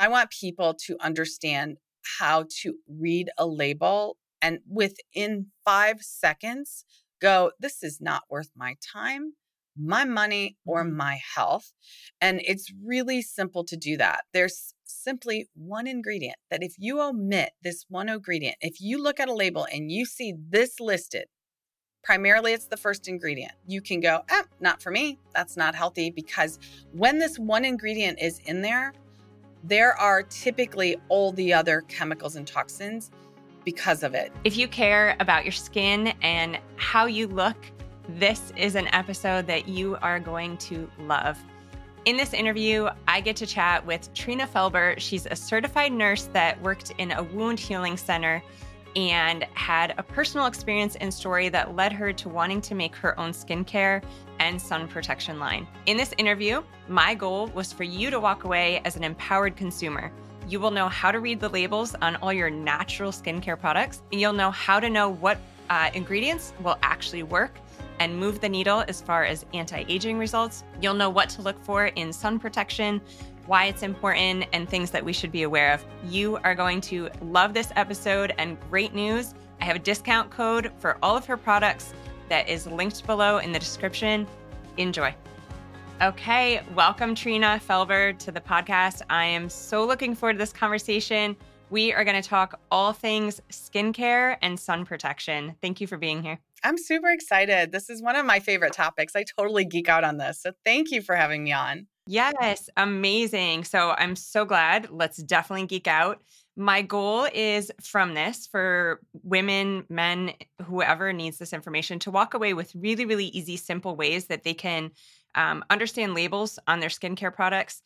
I want people to understand how to read a label and within five seconds go, this is not worth my time, my money, or Mhm. my health. And it's really simple to do that. There's simply one ingredient that if you omit this one ingredient, if you look at a label and you see this listed, primarily it's the first ingredient, you can go, ah, not for me. That's not healthy because when this one ingredient is in there, there are typically all the other chemicals and toxins because of it. If you care about your skin and how you look, this is an episode that you are going to love. In this interview, I get to chat with Trina Felber. She's a certified nurse that worked in a wound healing center and had a personal experience and story that led her to wanting to make her own skincare and sun protection line. In this interview, my goal was for you to walk away as an empowered consumer. You will know how to read the labels on all your natural skincare products, and you'll know how to know what uh, ingredients will actually work and move the needle as far as anti aging results. You'll know what to look for in sun protection, why it's important, and things that we should be aware of. You are going to love this episode, and great news I have a discount code for all of her products that is linked below in the description. Enjoy. Okay, welcome Trina Felber to the podcast. I am so looking forward to this conversation. We are going to talk all things skincare and sun protection. Thank you for being here. I'm super excited. This is one of my favorite topics. I totally geek out on this. So thank you for having me on. Yes, amazing. So I'm so glad. Let's definitely geek out. My goal is from this for women, men, whoever needs this information to walk away with really, really easy, simple ways that they can um, understand labels on their skincare products.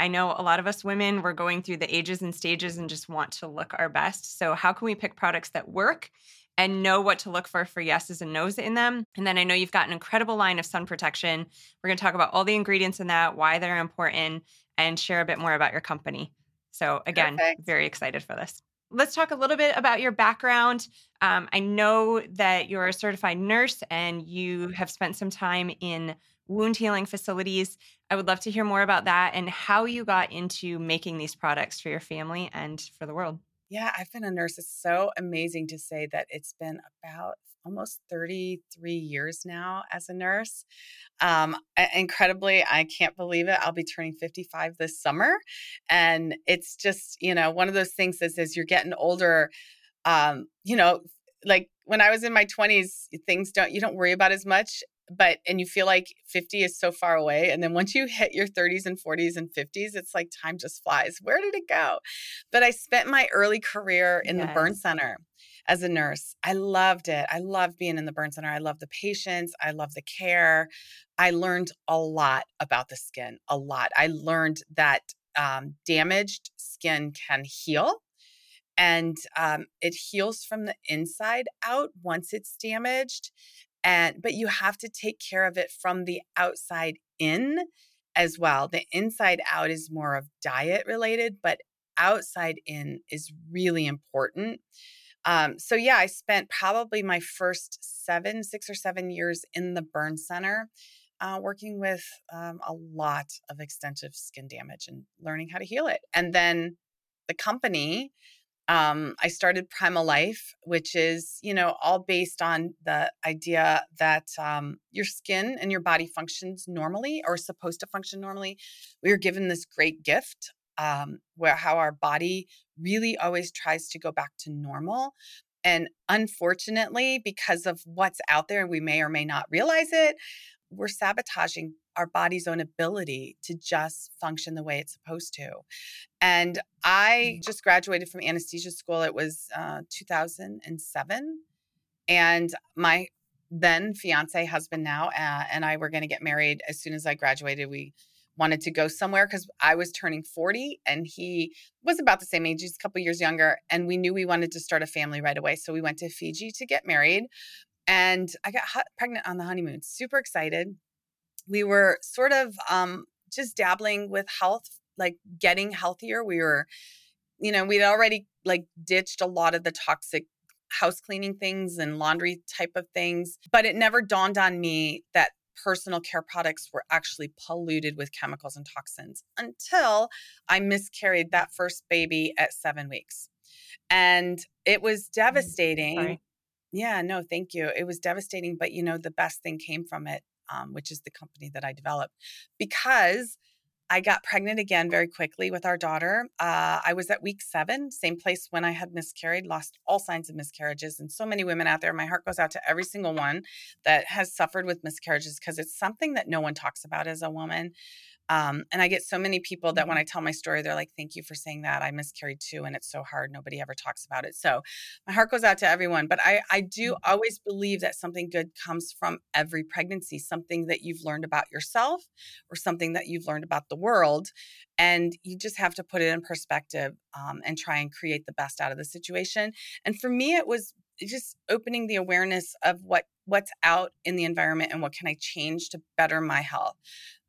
I know a lot of us women, we're going through the ages and stages and just want to look our best. So, how can we pick products that work and know what to look for for yeses and nos in them? And then I know you've got an incredible line of sun protection. We're going to talk about all the ingredients in that, why they're important, and share a bit more about your company. So, again, Perfect. very excited for this. Let's talk a little bit about your background. Um, I know that you're a certified nurse and you have spent some time in wound healing facilities. I would love to hear more about that and how you got into making these products for your family and for the world. Yeah, I've been a nurse. It's so amazing to say that it's been about almost 33 years now as a nurse. Um, incredibly, I can't believe it. I'll be turning 55 this summer. And it's just, you know, one of those things that says you're getting older, um, you know, like when I was in my 20s, things don't, you don't worry about as much but and you feel like 50 is so far away and then once you hit your 30s and 40s and 50s it's like time just flies. Where did it go? But i spent my early career in the burn center as a nurse. I loved it. I loved being in the burn center. I love the patients. I love the care. I learned a lot about the skin a lot. I learned that um, damaged skin can heal and um, it heals from the inside out once it's damaged and but you have to take care of it from the outside in as well. The inside out is more of diet related but outside in is really important. Um, so yeah i spent probably my first seven six or seven years in the burn center uh, working with um, a lot of extensive skin damage and learning how to heal it. And then the company um, I started Primal Life, which is, you know, all based on the idea that um, your skin and your body functions normally or supposed to function normally. We are given this great gift um, where how our body really always tries to go back to normal. And unfortunately, because of what's out there, and we may or may not realize it, we're sabotaging our body's own ability to just function the way it's supposed to. And I just graduated from anesthesia school. It was uh, 2007. And my then fiance, husband now, uh, and I were going to get married as soon as I graduated. We wanted to go somewhere because I was turning 40 and he was about the same age. He's a couple years younger. And we knew we wanted to start a family right away. So we went to Fiji to get married. And I got pregnant on the honeymoon. Super excited. We were sort of um, just dabbling with health, like getting healthier. We were, you know, we'd already like ditched a lot of the toxic house cleaning things and laundry type of things, but it never dawned on me that personal care products were actually polluted with chemicals and toxins until I miscarried that first baby at seven weeks. And it was mm, devastating. Sorry. Yeah, no, thank you. It was devastating, but you know, the best thing came from it, um, which is the company that I developed because I got pregnant again very quickly with our daughter. Uh, I was at week seven, same place when I had miscarried, lost all signs of miscarriages. And so many women out there, my heart goes out to every single one that has suffered with miscarriages because it's something that no one talks about as a woman. Um, and I get so many people that when mm-hmm. I tell my story, they're like, thank you for saying that. I miscarried too. And it's so hard. Nobody ever talks about it. So my heart goes out to everyone. But I, I do mm-hmm. always believe that something good comes from every pregnancy, something that you've learned about yourself or something that you've learned about the world. And you just have to put it in perspective um, and try and create the best out of the situation. And for me, it was just opening the awareness of what what's out in the environment and what can I change to better my health.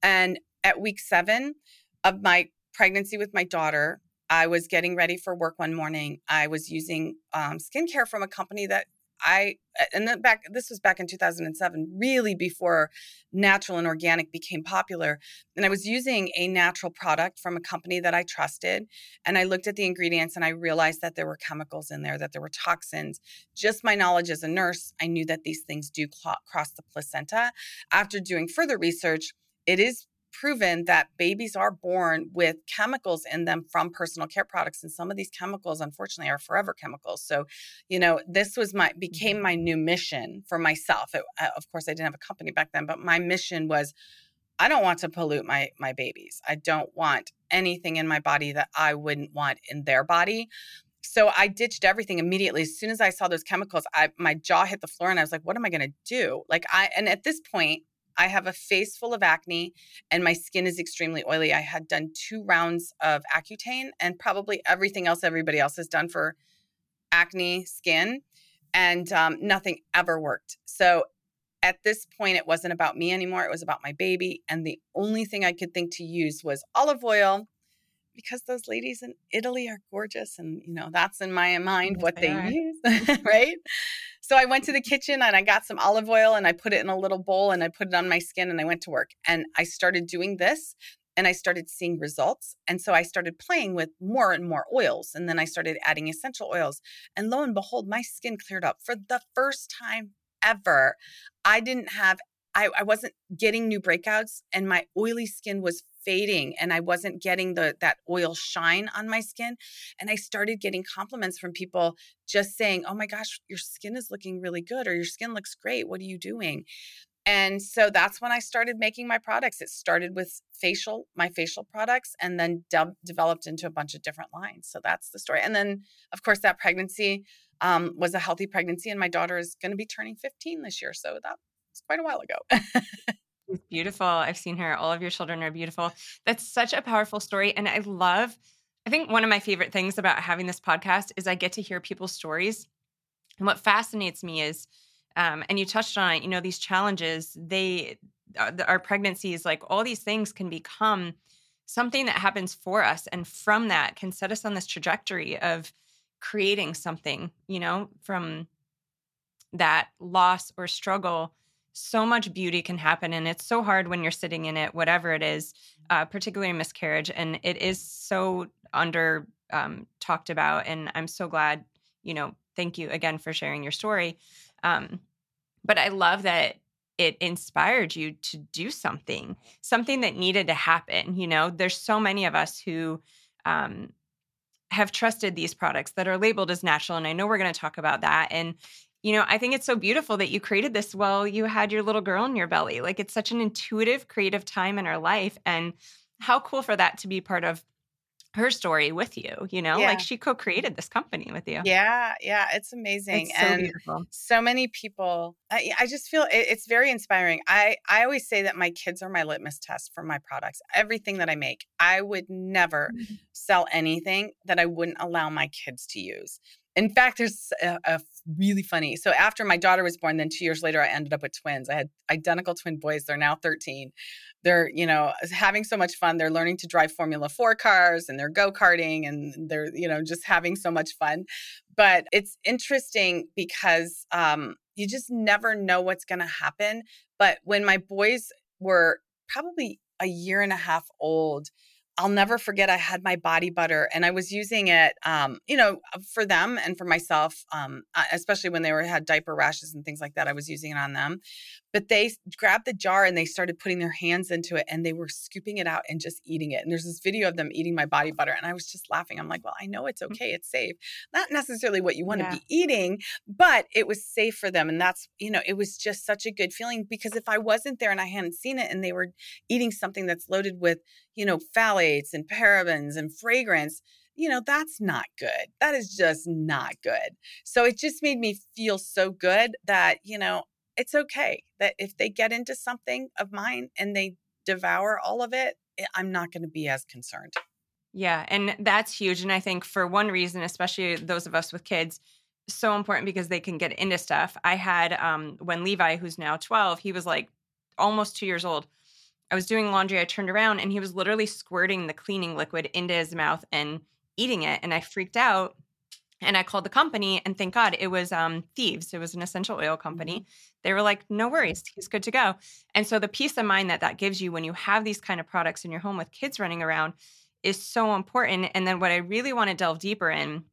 And at week seven of my pregnancy with my daughter, I was getting ready for work one morning. I was using um, skincare from a company that I and then back this was back in 2007, really before natural and organic became popular. And I was using a natural product from a company that I trusted. And I looked at the ingredients and I realized that there were chemicals in there, that there were toxins. Just my knowledge as a nurse, I knew that these things do cross the placenta. After doing further research, it is proven that babies are born with chemicals in them from personal care products and some of these chemicals unfortunately are forever chemicals so you know this was my became mm-hmm. my new mission for myself it, uh, of course i didn't have a company back then but my mission was i don't want to pollute my my babies i don't want anything in my body that i wouldn't want in their body so I ditched everything immediately. As soon as I saw those chemicals, I my jaw hit the floor and I was like, what am I going to do? Like I and at this point, I have a face full of acne and my skin is extremely oily. I had done two rounds of Accutane and probably everything else everybody else has done for acne skin, and um, nothing ever worked. So at this point, it wasn't about me anymore. It was about my baby. And the only thing I could think to use was olive oil because those ladies in Italy are gorgeous. And, you know, that's in my mind what they, they use, right? So I went to the kitchen and I got some olive oil and I put it in a little bowl and I put it on my skin and I went to work. And I started doing this and I started seeing results. And so I started playing with more and more oils. And then I started adding essential oils. And lo and behold, my skin cleared up for the first time ever. I didn't have I, I wasn't getting new breakouts and my oily skin was fading and I wasn't getting the that oil shine on my skin and I started getting compliments from people just saying, "Oh my gosh, your skin is looking really good or your skin looks great. What are you doing?" And so that's when I started making my products. It started with facial, my facial products, and then de- developed into a bunch of different lines. So that's the story. And then, of course, that pregnancy um, was a healthy pregnancy, and my daughter is going to be turning 15 this year. So that was quite a while ago. She's beautiful. I've seen her. All of your children are beautiful. That's such a powerful story. And I love, I think one of my favorite things about having this podcast is I get to hear people's stories. And what fascinates me is, um, and you touched on it, you know, these challenges, they, uh, our pregnancies, like all these things can become something that happens for us. And from that can set us on this trajectory of creating something, you know, from that loss or struggle so much beauty can happen and it's so hard when you're sitting in it whatever it is uh, particularly miscarriage and it is so under um, talked about and i'm so glad you know thank you again for sharing your story um, but i love that it inspired you to do something something that needed to happen you know? There's so many of us who um, have trusted these products that are labeled as natural and i know we're going to talk about that and you know, I think it's so beautiful that you created this while you had your little girl in your belly. Like it's such an intuitive, creative time in her life. And how cool for that to be part of her story with you, you know, yeah. like she co created this company with you. Yeah. Yeah. It's amazing. It's so and beautiful. so many people, I, I just feel it, it's very inspiring. I, I always say that my kids are my litmus test for my products. Everything that I make, I would never mm-hmm. sell anything that I wouldn't allow my kids to use. In fact, there's a, a, really funny. So after my daughter was born, then two years later, I ended up with twins. I had identical twin boys. They're now 13. They're, you know, having so much fun. They're learning to drive Formula Four cars and they're go karting and they're, you know, just having so much fun. But it's interesting because um, you just never know what's going to happen. But when my boys were probably a year and a half old, I'll never forget I had my body butter and I was using it, um, you know, for them and for myself, um, uh, especially when they were had diaper rashes and things like that. I was using it on them. But they grabbed the jar and they started putting their hands into it and they were scooping it out and just eating it. And there's this video of them eating my body butter. And I was just laughing. I'm like, well, I know it's mm. okay. It's safe. Not necessarily what you want yeah. to be eating, but it was safe for them. And that's, you know, it was just such a good feeling because if I wasn't there and I hadn't seen it and they were eating something that's loaded with, you know, phthalates and parabens and fragrance, you know, that's not good. That is just not good. So it just made me feel so good that, you know, it's okay that if they get into something of mine and they devour all of it, eh, I'm not going to be as concerned. Yeah, and that's huge. And I think for one reason, especially those of us with kids, so important because they can get into stuff. I had um when Levi, who's now 12, he was like almost two years old. I was doing laundry. I turned around and he was literally squirting the cleaning liquid into his mouth and eating it. And I freaked out and I called the company, and thank God it was um, Thieves. It was an essential oil company. Mm-hmm. They were like, no worries, he's good to go. And so the peace of mind that that gives you when you have these kind of products in your home with kids running around is so important. And then what I really want to delve deeper in,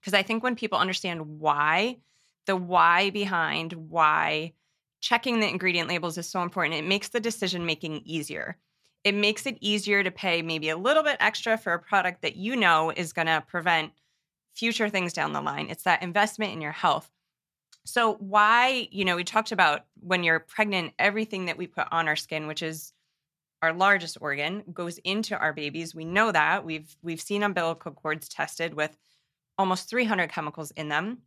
because I think when people understand why, the why behind why checking the ingredient labels is so important, it makes the decision making easier. It makes it easier to pay maybe a little bit extra for a product that you know is going to prevent future things down the line. It's that investment in your health. So, why, you know, we talked about when you're pregnant, everything that we put on our skin, which is our largest organ, goes into our babies. We know that. We've we've seen umbilical cords tested with almost 300 chemicals in them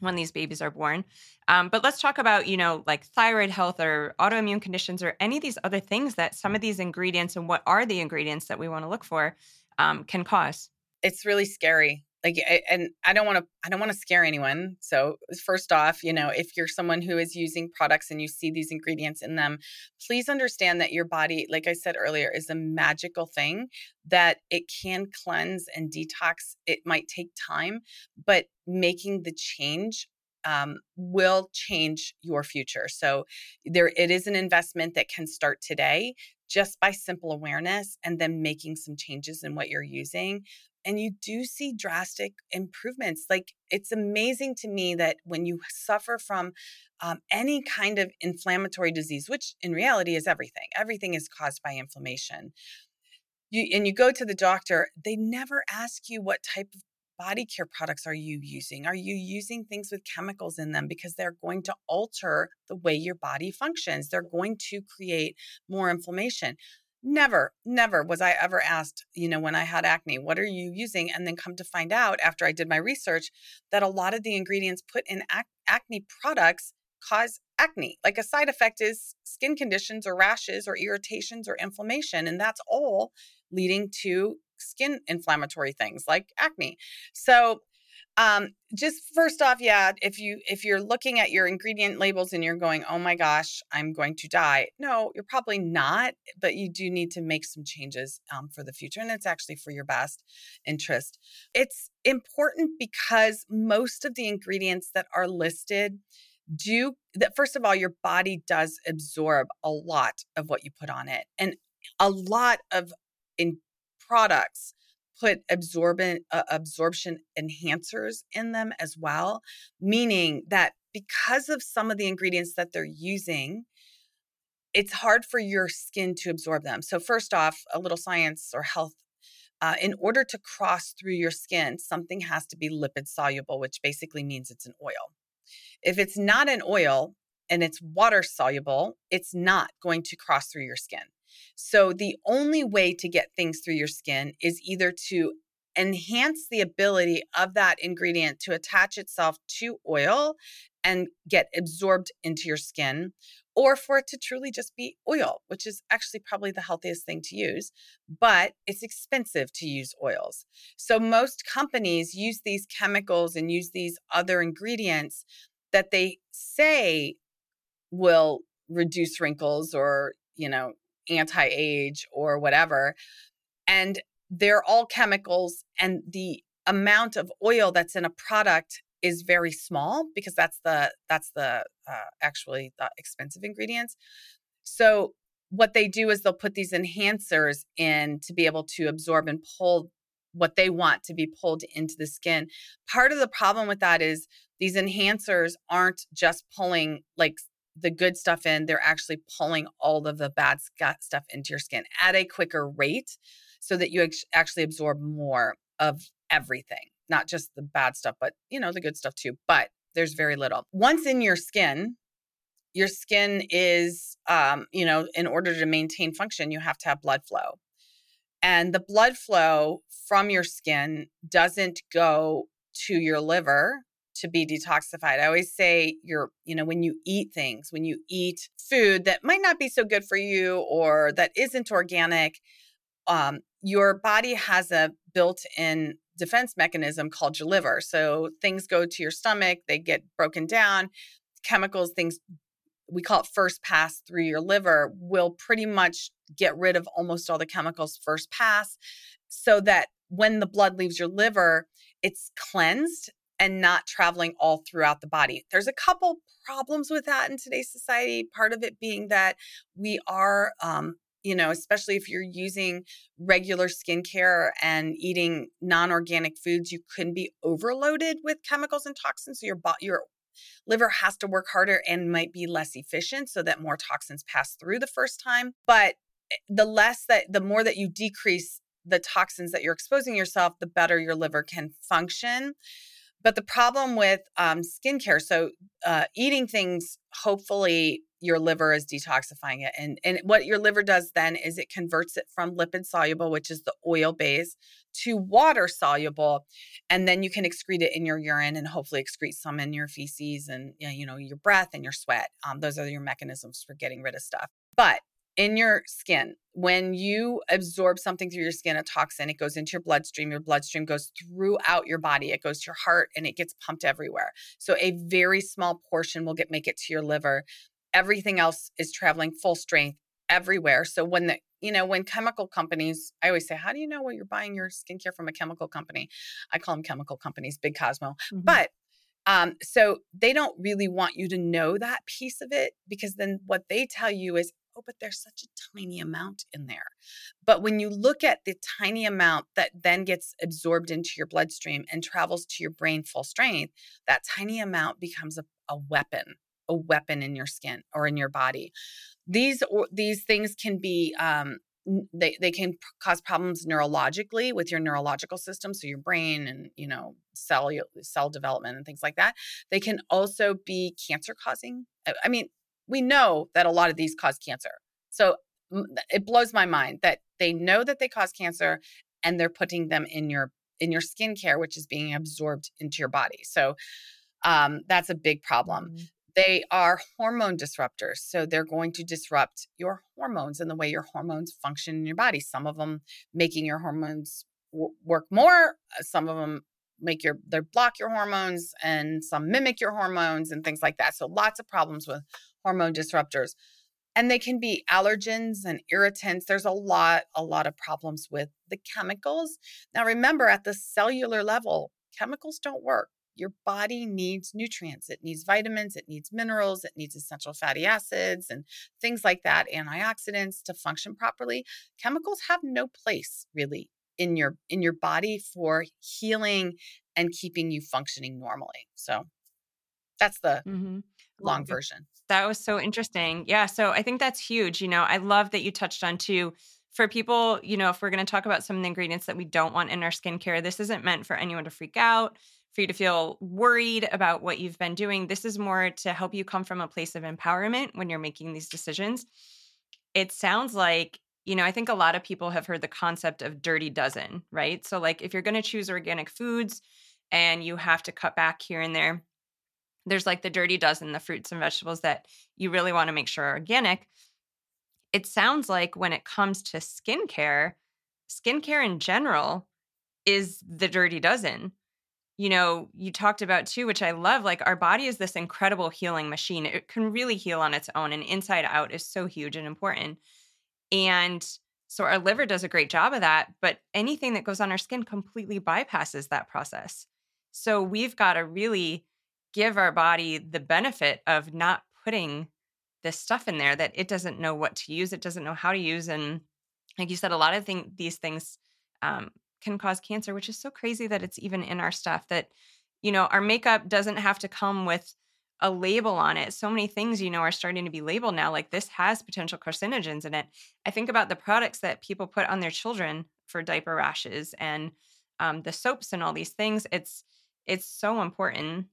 when these babies are born. Um, but let's talk about, you know, like thyroid health or autoimmune conditions or any of these other things that some of these ingredients and what are the ingredients that we want to look for um, can cause. It's really scary like and i don't want to i don't want to scare anyone so first off you know if you're someone who is using products and you see these ingredients in them please understand that your body like i said earlier is a magical thing that it can cleanse and detox it might take time but making the change um, will change your future. So there it is an investment that can start today just by simple awareness and then making some changes in what you're using and you do see drastic improvements. Like it's amazing to me that when you suffer from um, any kind of inflammatory disease, which in reality is everything, everything is caused by inflammation. You, and you go to the doctor, they never ask you what type of body care products are you using? Are you using things with chemicals in them? Because they're going to alter the way your body functions. They're going to create more inflammation. Never, never was I ever asked, you know, when I had acne, what are you using? And then come to find out after I did my research that a lot of the ingredients put in ac- acne products cause acne. Like a side effect is skin conditions or rashes or irritations or inflammation. And that's all leading to skin inflammatory things like acne. So um just first off yeah if you if you're looking at your ingredient labels and you're going oh my gosh i'm going to die no you're probably not but you do need to make some changes um, for the future and it's actually for your best interest. It's important because most of the ingredients that are listed do that first of all your body does absorb a lot of what you put on it and a lot of in products put absorbent uh, absorption enhancers in them as well, meaning that because of some of the ingredients that they're using, it's hard for your skin to absorb them. So, first off, a little science or health. Uh, in order to cross through your skin, something has to be lipid soluble, which basically means it's an oil. If it's not an oil and it's water soluble, it's not going to cross through your skin. So the only way to get things through your skin is either to enhance the ability of that ingredient to attach itself to oil and get absorbed into your skin, or for it to truly just be oil, which is actually probably the healthiest thing to use, but it's expensive to use oils. So most companies use these chemicals and use these other ingredients that they say will reduce wrinkles or, you know, anti age or whatever. And they're all chemicals, and the amount of oil that's in a product is very small because that's the that's the uh, actually the expensive ingredients. So what they do is they'll put these enhancers in to be able to absorb and pull what they want to be pulled into the skin. Part of the problem with that is these enhancers aren't just pulling like the good stuff in, they're actually pulling all of the bad stuff into your skin at a quicker rate so that you actually absorb more of everything, not just the bad stuff, but you know, the good stuff too. But there's very little. Once in your skin, your skin is, um, you know, in order to maintain function, you have to have blood flow. And the blood flow from your skin doesn't go to your liver to be detoxified. I always say you're, you know, when you eat things, when you eat food that might not be so good for you or that isn't organic, um, your body has a built-in defense mechanism called your liver. So things go to your stomach, they get broken down, chemicals, things we call it first pass through your liver will pretty much get rid of almost all the chemicals first pass so that when the blood leaves your liver, it's cleansed and not traveling all throughout the body. There's a couple problems with that in today's society. Part of it being that we are, um, you know, especially if you're using regular skincare and eating non-organic foods, you can be overloaded with chemicals and toxins. So your your liver has to work harder and might be less efficient, so that more toxins pass through the first time. But eh, the less that, the more that you decrease the toxins that you're exposing yourself, the better your liver can function. But the problem with um, skincare, so uh, eating things, hopefully your liver is detoxifying it. And, and what your liver does then is it converts it from lipid soluble, which is the oil base, to water soluble. And then you can excrete it in your urine and hopefully excrete some in your feces and, you know, your breath and your sweat. Um, those are your mechanisms for getting rid of stuff. But in your skin. When you absorb something through your skin, a toxin, it goes into your bloodstream. Your bloodstream goes throughout your body. It goes to your heart and it gets pumped everywhere. So a very small portion will get make it to your liver. Everything else is traveling full strength everywhere. So when the you know, when chemical companies, I always say, how do you know what you're buying your skincare from a chemical company? I call them chemical companies, Big Cosmo. Mm-hmm. But um, so they don't really want you to know that piece of it because then what they tell you is oh, but there's such a tiny amount in there. But when you look at the tiny amount that then gets absorbed into your bloodstream and travels to your brain full strength, that tiny amount becomes a, a weapon, a weapon in your skin or in your body. These these things can be um, they they can cause problems neurologically with your neurological system so your brain and you know cell cell development and things like that they can also be cancer causing i mean we know that a lot of these cause cancer. So it blows my mind that they know that they cause cancer and they're putting them in your in your skincare, which is being absorbed into your body. So um, that's a big problem. Mm-hmm. They are hormone disruptors. So they're going to disrupt your hormones and the way your hormones function in your body. Some of them making your hormones w- work more, uh, some of them make your they block your hormones and some mimic your hormones and things like that. So lots of problems with hormone disruptors. And they can be allergens and irritants. There's a lot, a lot of problems with the chemicals. Now, remember, at the cellular level, chemicals don't work. Your body needs nutrients. It needs vitamins, it needs minerals, it needs essential fatty acids and things like that, antioxidants to function properly. Chemicals have no place really in your in your body for healing and keeping you functioning normally. So that's the mm-hmm. long version. That was so interesting. Yeah. So I think that's huge. You know, I love that you touched on too. For people, you know, if we're going to talk about some of the ingredients that we don't want in our skincare, this isn't meant for anyone to freak out, for you to feel worried about what you've been doing. This is more to help you come from a place of empowerment when you're making these decisions. It sounds like, you know, I think a lot of people have heard the concept of dirty dozen, right? So, like, if you're going to choose organic foods and you have to cut back here and there, there's like the dirty dozen, the fruits and vegetables that you really want to make sure are organic. It sounds like when it comes to skincare, skincare in general is the dirty dozen. You know, you talked about too, which I love, like our body is this incredible healing machine. It can really heal on its own, and inside out is so huge and important. And so our liver does a great job of that, but anything that goes on our skin completely bypasses that process. So we've got to really give our body the benefit of not putting this stuff in there that it doesn't know what to use, it doesn't know how to use. And like you said, a lot of thing, these things um, can cause cancer, which is so crazy that it's even in our stuff that, you know, our makeup doesn't have to come with a label on it. So many things, you know, are starting to be labeled now. Like this has potential carcinogens in it. I think about the products that people put on their children for diaper rashes and um, the soaps and all these things. It's it's so important.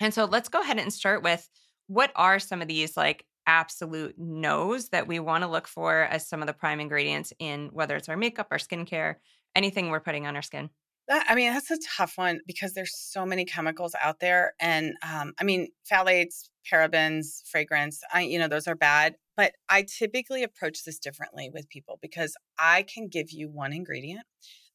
And so let's go ahead and start with what are some of these like absolute no's that we want to look for as some of the prime ingredients in whether it's our makeup, our skincare, anything we're putting on our skin? That, I mean, that's a tough one because there's so many chemicals out there, and um, I mean, phthalates, parabens, fragrance. I, you know, those are bad. But I typically approach this differently with people because I can give you one ingredient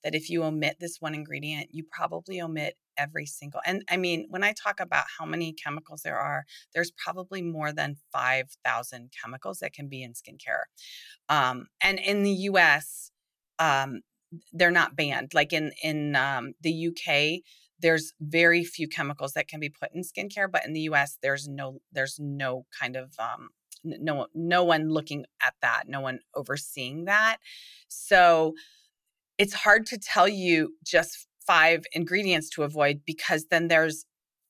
that if you omit this one ingredient, you probably omit every single. And I mean, when I talk about how many chemicals there are, there's probably more than 5,000 chemicals that can be in skincare. Um, and in the US, um, they're not banned. Like in in um, the UK, there's very few chemicals that can be put in skincare, but in the US, there's no there's no kind of um, no no one looking at that, no one overseeing that. So it's hard to tell you just five ingredients to avoid because then there's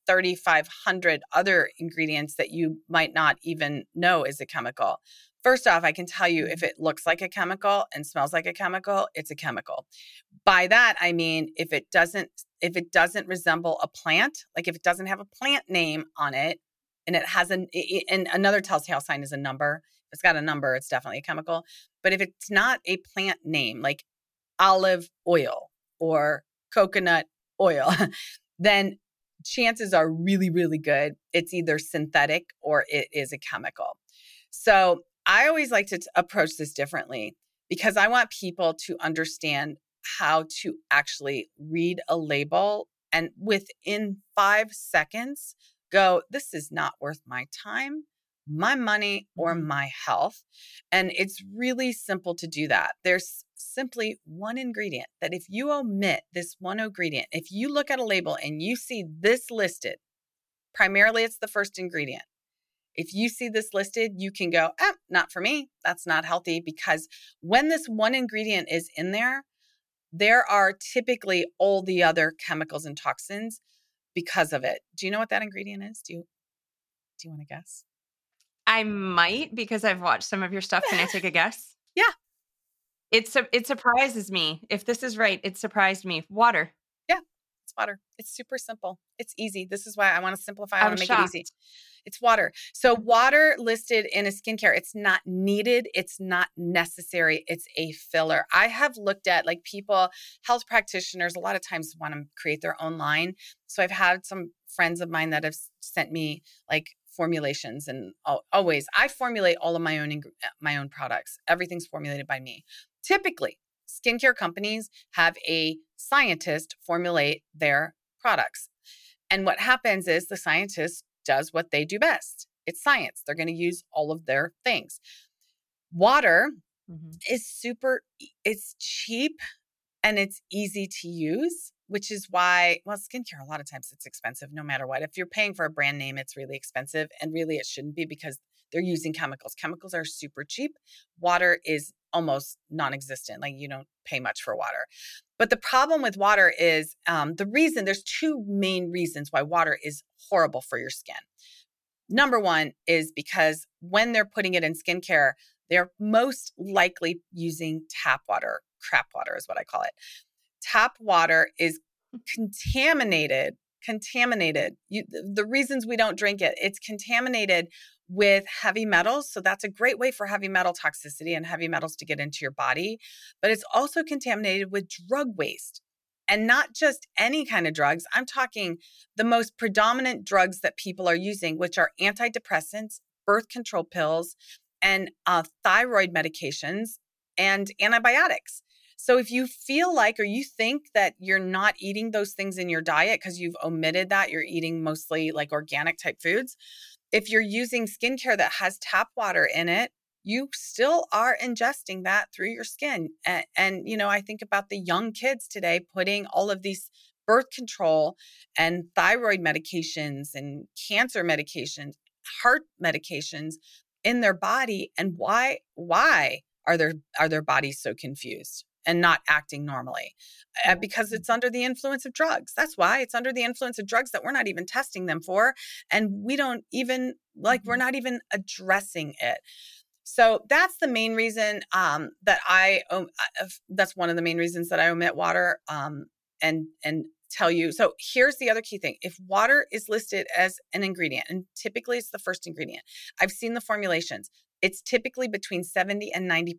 3500 other ingredients that you might not even know is a chemical. First off, I can tell you if mm-hmm. it looks like a chemical and smells like a chemical, it's a chemical. By that I mean if it doesn't if it doesn't resemble a plant, like if it doesn't have a plant name on it and it has an and another telltale sign is a number. If it's got a number, it's definitely a chemical. But if it's not a plant name like olive oil or coconut oil, then chances are really really good it's either synthetic or it is a chemical. So I always like to t- approach this differently because I want people to understand how to actually read a label and within five seconds go, this is not worth my time, my money, or mm-hmm. my health. And it's really simple to do that. There's simply one ingredient that if you omit this one ingredient, if you look at a label and you see this listed, primarily it's the first ingredient. If you see this listed, you can go, eh, not for me. That's not healthy because when this one ingredient is in there, there are typically all the other chemicals and toxins because of it. Do you know what that ingredient is? Do you do you want to guess? I might because I've watched some of your stuff. Can I take a guess? yeah. It's it surprises me. If this is right, it surprised me. Water. Yeah, it's water. It's super simple. It's easy. This is why I want to simplify. I want to make shocked. it easy. It's water. So, water listed in a skincare, it's not needed, it's not necessary, it's a filler. I have looked at like people, health practitioners, a lot of times want to create their own line. So, I've had some friends of mine that have sent me like formulations and always I formulate all of my own my own products. Everything's formulated by me. Typically, skincare companies have a scientist formulate their products. And what happens is the scientist does what they do best. It's science. They're going to use all of their things. Water mm-hmm. is super, it's cheap and it's easy to use, which is why, well, skincare, a lot of times it's expensive no matter what. If you're paying for a brand name, it's really expensive. And really, it shouldn't be because they're using chemicals. Chemicals are super cheap. Water is almost non existent. Like you don't pay much for water. But the problem with water is um, the reason there's two main reasons why water is horrible for your skin. Number one is because when they're putting it in skincare, they're most likely using tap water. Crap water is what I call it. Tap water is contaminated contaminated. You, the reasons we don't drink it, it's contaminated with heavy metals. So that's a great way for heavy metal toxicity and heavy metals to get into your body. But it's also contaminated with drug waste. And not just any kind of drugs. I'm talking the most predominant drugs that people are using, which are antidepressants, birth control pills, and uh, thyroid medications and antibiotics. So if you feel like or you think that you're not eating those things in your diet because you've omitted that, you're eating mostly like organic type foods, if you're using skincare that has tap water in it, you still are ingesting that through your skin. And, and, you know, I think about the young kids today putting all of these birth control and thyroid medications and cancer medications, heart medications in their body and why why are their are their bodies so confused and not acting normally uh, because it's under the influence of drugs. That's why it's under the influence of drugs that we're not even testing them for and we don't even like we're mm-hmm. not even addressing it. So that's the main reason um, that I, um, that's one of the main reasons that I omit water um, and, and tell you. So here's the other key thing. If water is listed as an ingredient, and typically it's the first ingredient, I've seen the formulations. It's typically between 70 and 90%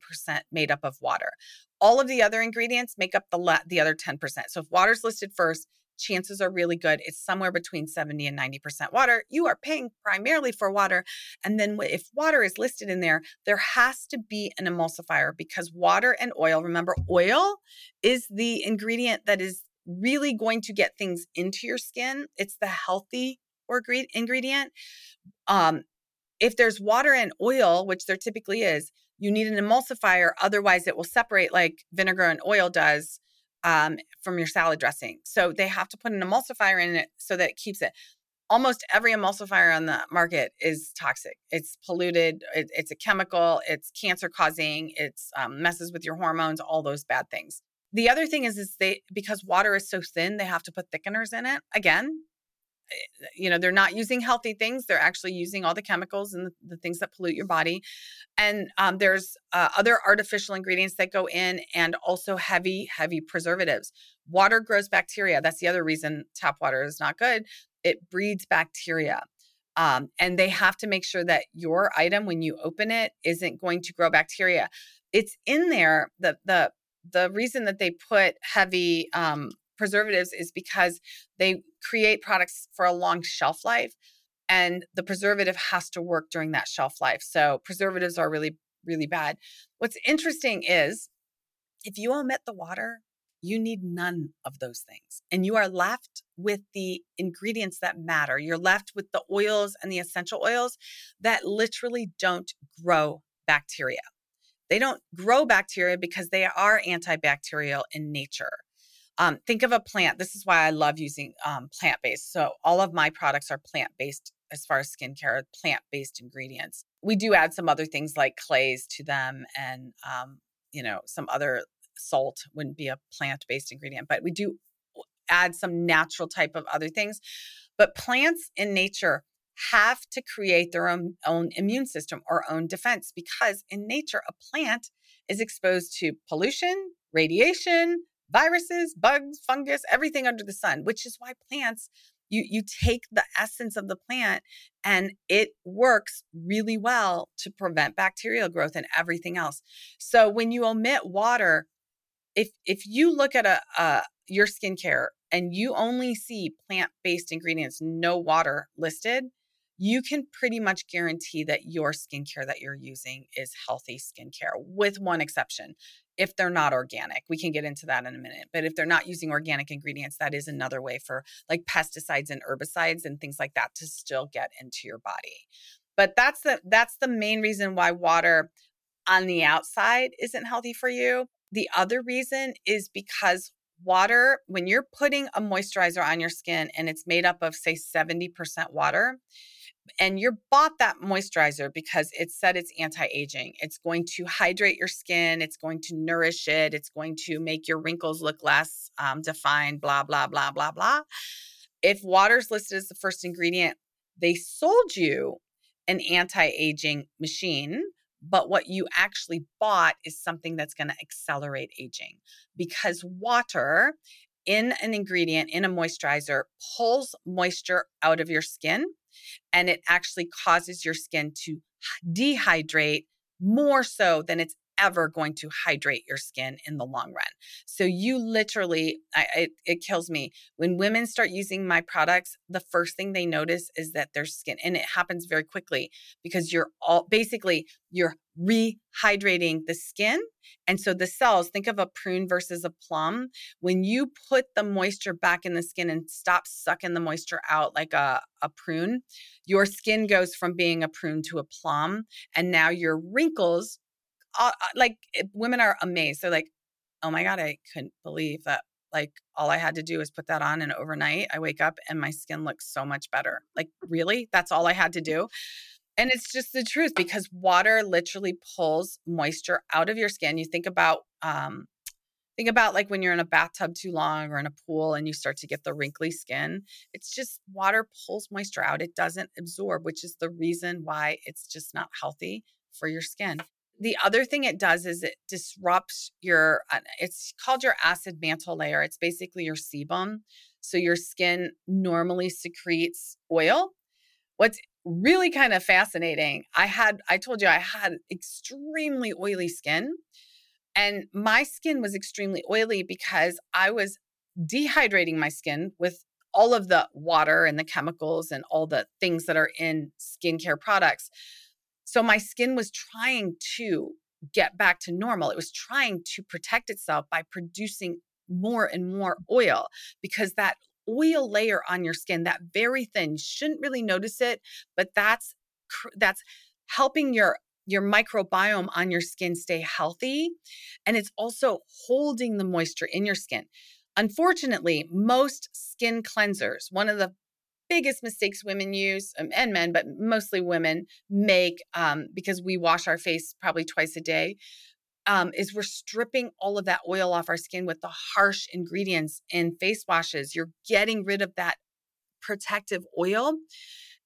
made up of water. All of the other ingredients make up the the other 10%. So if water's listed first, chances are really good. It's somewhere between 70 and 90% water. You are paying primarily for water. And then if water is listed in there, there has to be an emulsifier because water and oil, remember, oil is the ingredient that is really going to get things into your skin. It's the healthy or ingredient. Um, if there's water and oil, which there typically is, you need an emulsifier. Otherwise, it will separate like vinegar and oil does um, from your salad dressing. So they have to put an emulsifier in it so that it keeps it. Almost every emulsifier on the market is toxic. It's polluted. It, it's a chemical. It's cancer causing. It's um, messes with your hormones. All those bad things. The other thing is, is they because water is so thin, they have to put thickeners in it. Again, eh, you know they're not using healthy things they're actually using all the chemicals and the, things that pollute your body and um, there's uh, other artificial ingredients that go in and also heavy heavy preservatives water grows bacteria that's the other reason tap water is not good it breeds bacteria um, and they have to make sure that your item when you open it isn't going to grow bacteria it's in there the the the reason that they put heavy um, preservatives is because they create products for a long shelf life and the preservative has to work during that shelf life. So preservatives are really, really bad. What's interesting is if you omit the water, you need none of those things. And you are left with the ingredients that matter. You're left with the oils and the essential oils that literally don't grow bacteria. They don't grow bacteria because they are antibacterial in nature. Um, think of a plant. This is why I love using um, plant based. So, all of my products are plant based as far as skincare, plant based ingredients. We do add some other things like clays to them and, um, you know, some other salt wouldn't be a plant based ingredient, but we do add some natural type of other things. But plants in nature have to create their own, own immune system or own defense because in nature, a plant is exposed to pollution, radiation, viruses, bugs, fungus, everything under the sun, which is why plants you you take the essence of the plant and it works really well to prevent bacterial growth and everything else. So when you omit water, if if you look at a, a your skincare and you only see plant-based ingredients, no water listed, you can pretty much guarantee that your skincare that you're using is healthy skincare, with one exception. If they're not organic, we can get into that in a minute. But if they're not using organic ingredients, that is another way for like pesticides and herbicides and things like that to still get into your body. But that's the that's the main reason why water on the outside isn't healthy for you. The other reason is because water, when you're putting a moisturizer on your skin and it's made up of, say, 70% water, and you're bought that moisturizer because it said it's anti-aging. It's going to hydrate your skin. It's going to nourish it. It's going to make your wrinkles look less um, defined. Blah blah blah blah blah. If water's listed as the first ingredient, they sold you an anti-aging machine but what you actually bought is something that's going to accelerate aging because water in an ingredient in a moisturizer pulls moisture out of your skin and it actually causes your skin to dehydrate more so than it's ever going to hydrate your skin in the long run. So you literally, I, it, it kills me when women start using my products. The first thing they notice is that their skin, and it happens very quickly because you're all basically you're rehydrating the skin. And so the cells, think of a prune versus a plum. When you put the moisture back in the skin and stop sucking the moisture out like a, a prune, your skin goes from being a prune to a plum. And now your wrinkles uh, like women are amazed. They're like, "Oh my god, I couldn't believe that Like all I had to do was put that on and overnight I wake up and my skin looks so much better. Like really? That's all I had to do. And it's just the truth because water literally pulls moisture out of your skin. You think about um think about like when you're in a bathtub too long or in a pool and you start to get the wrinkly skin. It's just water pulls moisture out. It doesn't absorb, which is the reason why it's just not healthy for your skin the other thing it does is it disrupts your uh, it's called your acid mantle layer it's basically your sebum so your skin normally secretes oil. What's really kind of fascinating i had i told you i had extremely oily skin and my skin was extremely oily because i was dehydrating my skin with all of the water and the chemicals and all the things that are in skincare products so my skin was trying to get back to normal. It was trying to protect itself by producing more and more oil because that oil layer on your skin that very thin shouldn't really notice it but that's that's helping your your microbiome on your skin stay healthy and it's also holding the moisture in your skin unfortunately most skin cleansers one of the biggest mistakes women use um, and men, but mostly women make um, because we wash our face probably twice a day. Um, is we're stripping all of that oil off our skin with the harsh ingredients in face washes. You're getting rid of that protective oil.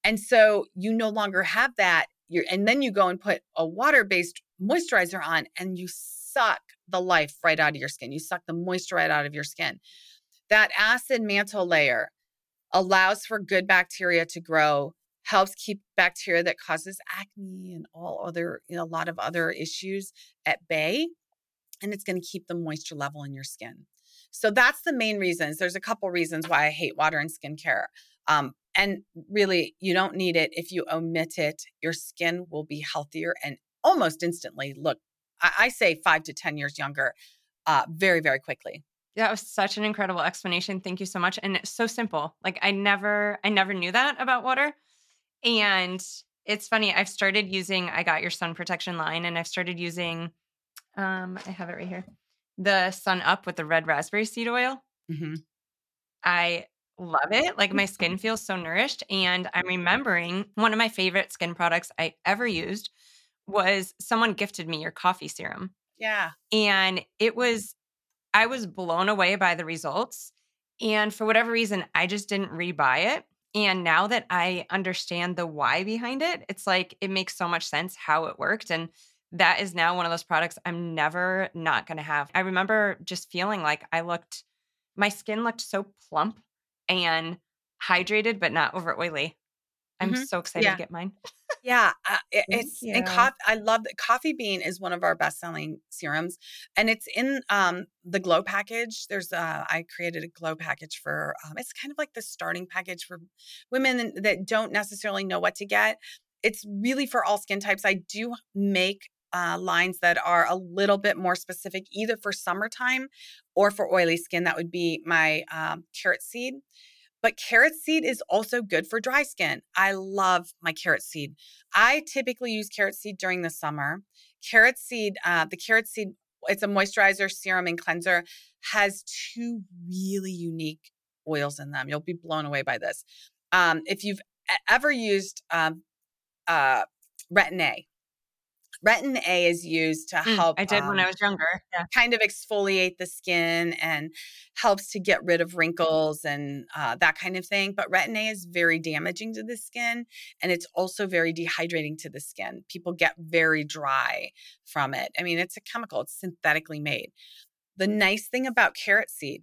And so you no longer have that. You're, and then you go and put a water based moisturizer on and you suck the life right out of your skin. You suck the moisture right out of your skin. That acid mantle layer allows for good bacteria to grow, helps keep bacteria that causes acne and all other, you know, a lot of other issues at bay. And it's going to keep the moisture level in your skin. So that's the main reasons. There's a couple reasons why I hate water and skincare. Um, and really, you don't need it. If you omit it, your skin will be healthier and almost instantly look, I, I say five to 10 years younger, uh, very, very quickly. That was such an incredible explanation. Thank you so much. And it's so simple. Like I never I never knew that about water. And it's funny, I've started using I got your sun protection line and I've started using um I have it right here. The sun up with the red raspberry seed oil. Mm-hmm. I love it. Like my skin feels so nourished. And I'm remembering one of my favorite skin products I ever used was someone gifted me your coffee serum. Yeah. And it was I was blown away by the results. And for whatever reason, I just didn't rebuy it. And now that I understand the why behind it, it's like it makes so much sense how it worked. And that is now one of those products I'm never not going to have. I remember just feeling like I looked, my skin looked so plump and hydrated, but not over oily. I'm mm-hmm. so excited yeah. to get mine. yeah, uh, it, it's and coffee. I love that coffee bean is one of our best selling serums, and it's in um, the glow package. There's uh, I created a glow package for. Um, it's kind of like the starting package for women that don't necessarily know what to get. It's really for all skin types. I do make uh, lines that are a little bit more specific, either for summertime or for oily skin. That would be my um, carrot seed but carrot seed is also good for dry skin. I love my carrot seed. I typically use carrot seed during the summer. Carrot seed, uh, the carrot seed, it's a moisturizer, serum, and cleanser, has two really unique oils in them. You'll be blown away by this. Um, if you've ever used um, uh, Retin A, retin A is used to mm, help. I did um, when I um, was younger. Yeah. Kind of exfoliate the skin and helps to get rid of wrinkles and uh, that kind of thing. But retin A is very damaging to the skin and it's also very dehydrating to the skin. People get very dry from it. I mean, it's a chemical, it's synthetically made. The nice thing about carrot seed,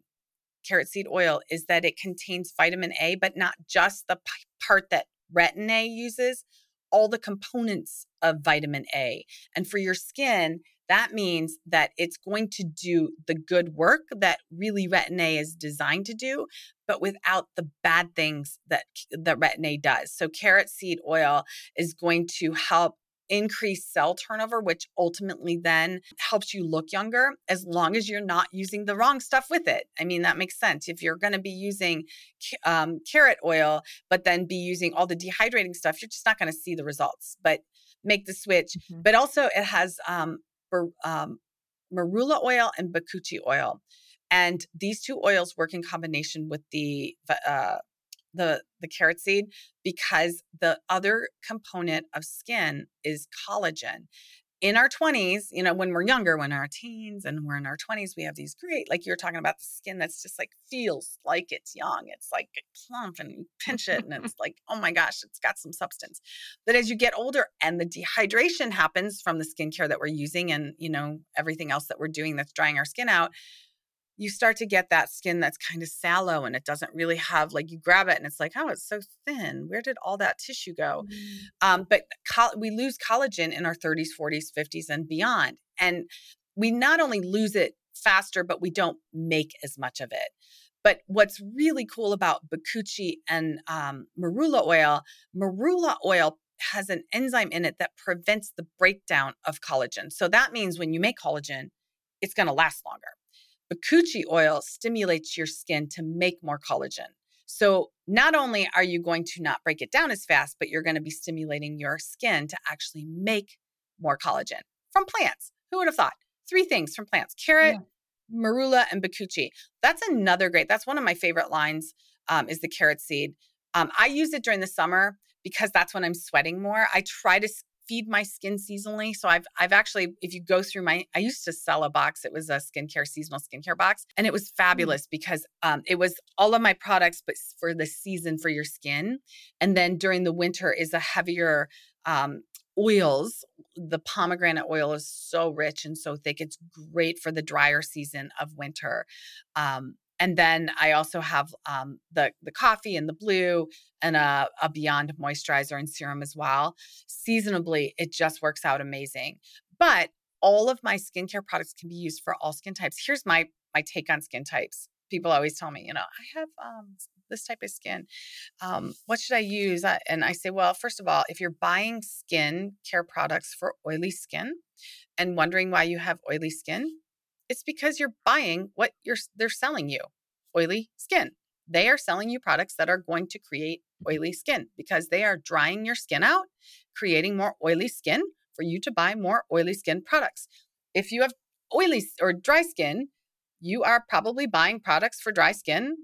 carrot seed oil, is that it contains vitamin A, but not just the p- part that retin A uses, all the components of vitamin A. And for your skin, that means that it's going to do the good work that really retin A is designed to do, but without the bad things that that retin A does. So carrot seed oil is going to help increase cell turnover, which ultimately then helps you look younger as long as you're not using the wrong stuff with it. I mean, that makes sense. If you're going to be using um, carrot oil, but then be using all the dehydrating stuff, you're just not going to see the results. But make the switch. Mm-hmm. But also, it has um, um, marula oil and bakuchi oil. And these two oils work in combination with the uh, the the carrot seed because the other component of skin is collagen in our 20s, you know, when we're younger, when our teens and we're in our 20s, we have these great, like you're talking about the skin that's just like feels like it's young. It's like plump and you pinch it and it's like, oh my gosh, it's got some substance. But as you get older and the dehydration happens from the skincare that we're using and, you know, everything else that we're doing that's drying our skin out, you start to get that skin that's kind of sallow and it doesn't really have like you grab it and it's like oh it's so thin. Where did all that tissue go? Mm-hmm. um, but co- we lose collagen in our 30s 40s 50s and beyond and we not only lose it faster but we don't make as much of it. But what's really cool about bakuchi and um, marula oil marula oil has an enzyme in it that prevents the breakdown of collagen. So that means when you make collagen it's going to last longer Bakuchi oil stimulates your skin to make more collagen. So, not only are you going to not break it down as fast, but you're going to be stimulating your skin to actually make more collagen from plants. Who would have thought? Three things from plants carrot, yeah. marula, and bakuchi. That's another great, that's one of my favorite lines um, is the carrot seed. Um, I use it during the summer because that's when I'm sweating more. I try to feed my skin seasonally. So I've I've actually, if you go through my, I used to sell a box. It was a skincare seasonal skincare box, and it was mm. fabulous because um, it was all of my products, but for the season for your skin. And then during the winter is a heavier um, oils. The pomegranate oil is so rich and so thick. It's great for the drier season of winter. Um, and then I also have um, the the coffee and the blue and a, a Beyond moisturizer and serum as well. Seasonably, it just works out amazing. But all of my skincare products can be used for all skin types. Here's my my take on skin types. People always tell me, you know, I have um, this type of skin. Um, what should I use? And I say, well, first of all, if you're buying skin care products for oily skin and wondering why you have oily skin, it's because you're buying what you're they're selling you, oily skin. They are selling you products that are going to create oily skin because they are drying your skin out, creating more oily skin for you to buy more oily skin products. If you have oily or dry skin, you are probably buying products for dry skin.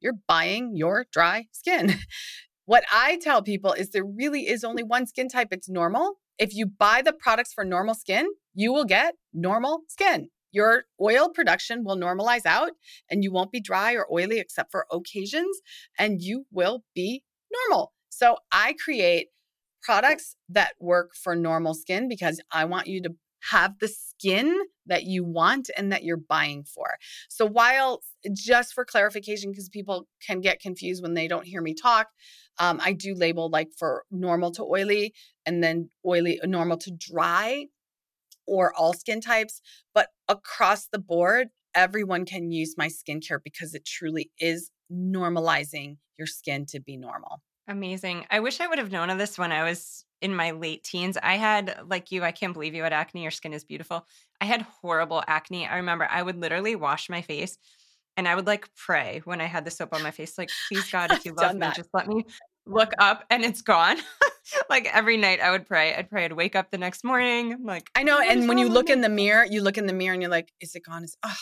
You're buying your dry skin. what I tell people is there really is only one skin type. It's normal. If you buy the products for normal skin, you will get normal skin your oil production will normalize out and you won't be dry or oily except for occasions and you will be normal. So I create products that work for normal skin because I want you to have the skin that you want and that you're buying for. So while just for clarification because people can get confused when they don't hear me talk, um, I do label like for normal to oily and then oily normal to dry or all skin types, but across the board, everyone can use my skincare because it truly is normalizing your skin to be normal. Amazing. I wish I would have known of this when I was in my late teens. I had, like you, I can't believe you had acne. Your skin is beautiful. I had horrible acne. I remember I would literally wash my face and I would like pray when I had the soap on my face, like, please God, if you love me, that. just let me look up and it's gone. like every night I would pray. I'd pray. I'd wake up the next morning. I'm like, I know. Oh and when you look in the mirror, you look in the mirror and you're like, is it gone? Is oh.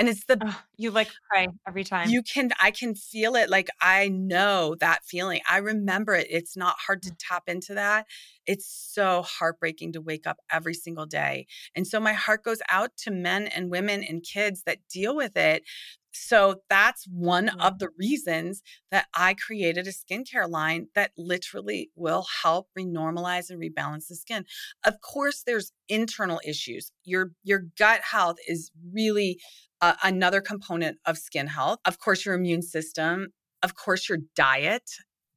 And it's the oh, you like pray every time. You can I can feel it like I know that feeling. I remember it. It's not hard to mm. tap into that. It's so heartbreaking to wake up every single day. And so my heart goes out to men and women and kids that deal with it so that's one of the reasons that I created a skincare line that literally will help renormalize and rebalance the skin. Of course, there's internal issues. Your your gut health is really uh, another component of skin health. Of course, your immune system. Of course, your diet.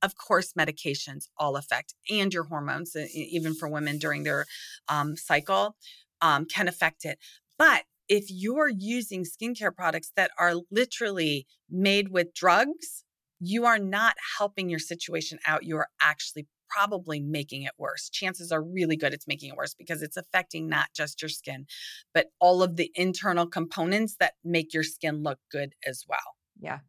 Of course, medications all affect, and your hormones, even for women during their um, cycle, um, can affect it. But if you're using skincare products that are literally made with drugs, you are not helping your situation out. You are actually probably making it worse. Chances are really good it's making it worse because it's affecting not just your skin, but all of the internal components that make your skin look good as well. Yeah.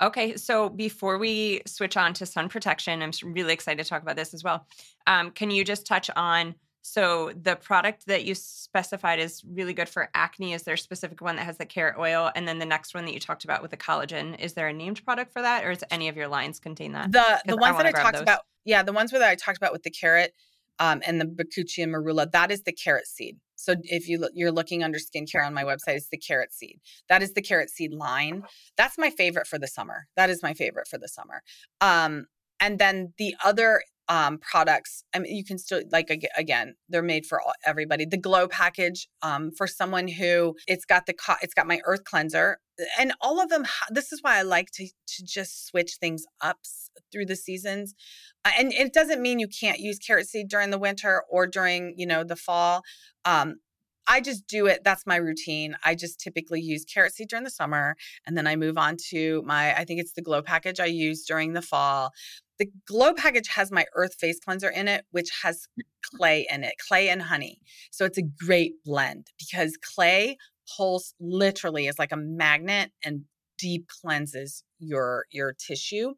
Okay, so before we switch on to sun protection, I'm really excited to talk about this as well. Um, can you just touch on So the product that you specified is really good for acne. Is there a specific one that has the carrot oil? And then the next one that you talked about with the collagen, is there a named product for that, or does any of your lines contain that? The the ones I that I talked those. about, yeah, the ones that I talked about with the carrot um, and the bakuchi and marula, that is the carrot seed. So if you you're looking under skincare on my website, it's the carrot seed. That is the carrot seed line. That's my favorite for the summer. That is my favorite for the summer. Um, and then the other um, products. I mean, you can still like again, they're made for all, everybody. The glow package um, for someone who it's got the co- it's got my earth cleanser, and all of them. This is why I like to to just switch things up through the seasons. Uh, and it doesn't mean you can't use carrot seed during the winter or during you know the fall. Um, I just do it. That's my routine. I just typically use carrot seed during the summer, and then I move on to my. I think it's the glow package I use during the fall. The Glow package has my Earth face cleanser in it, which has mm. clay in it, clay and honey. So it's a great blend because clay pulls literally is like a magnet and deep cleanses your your tissue.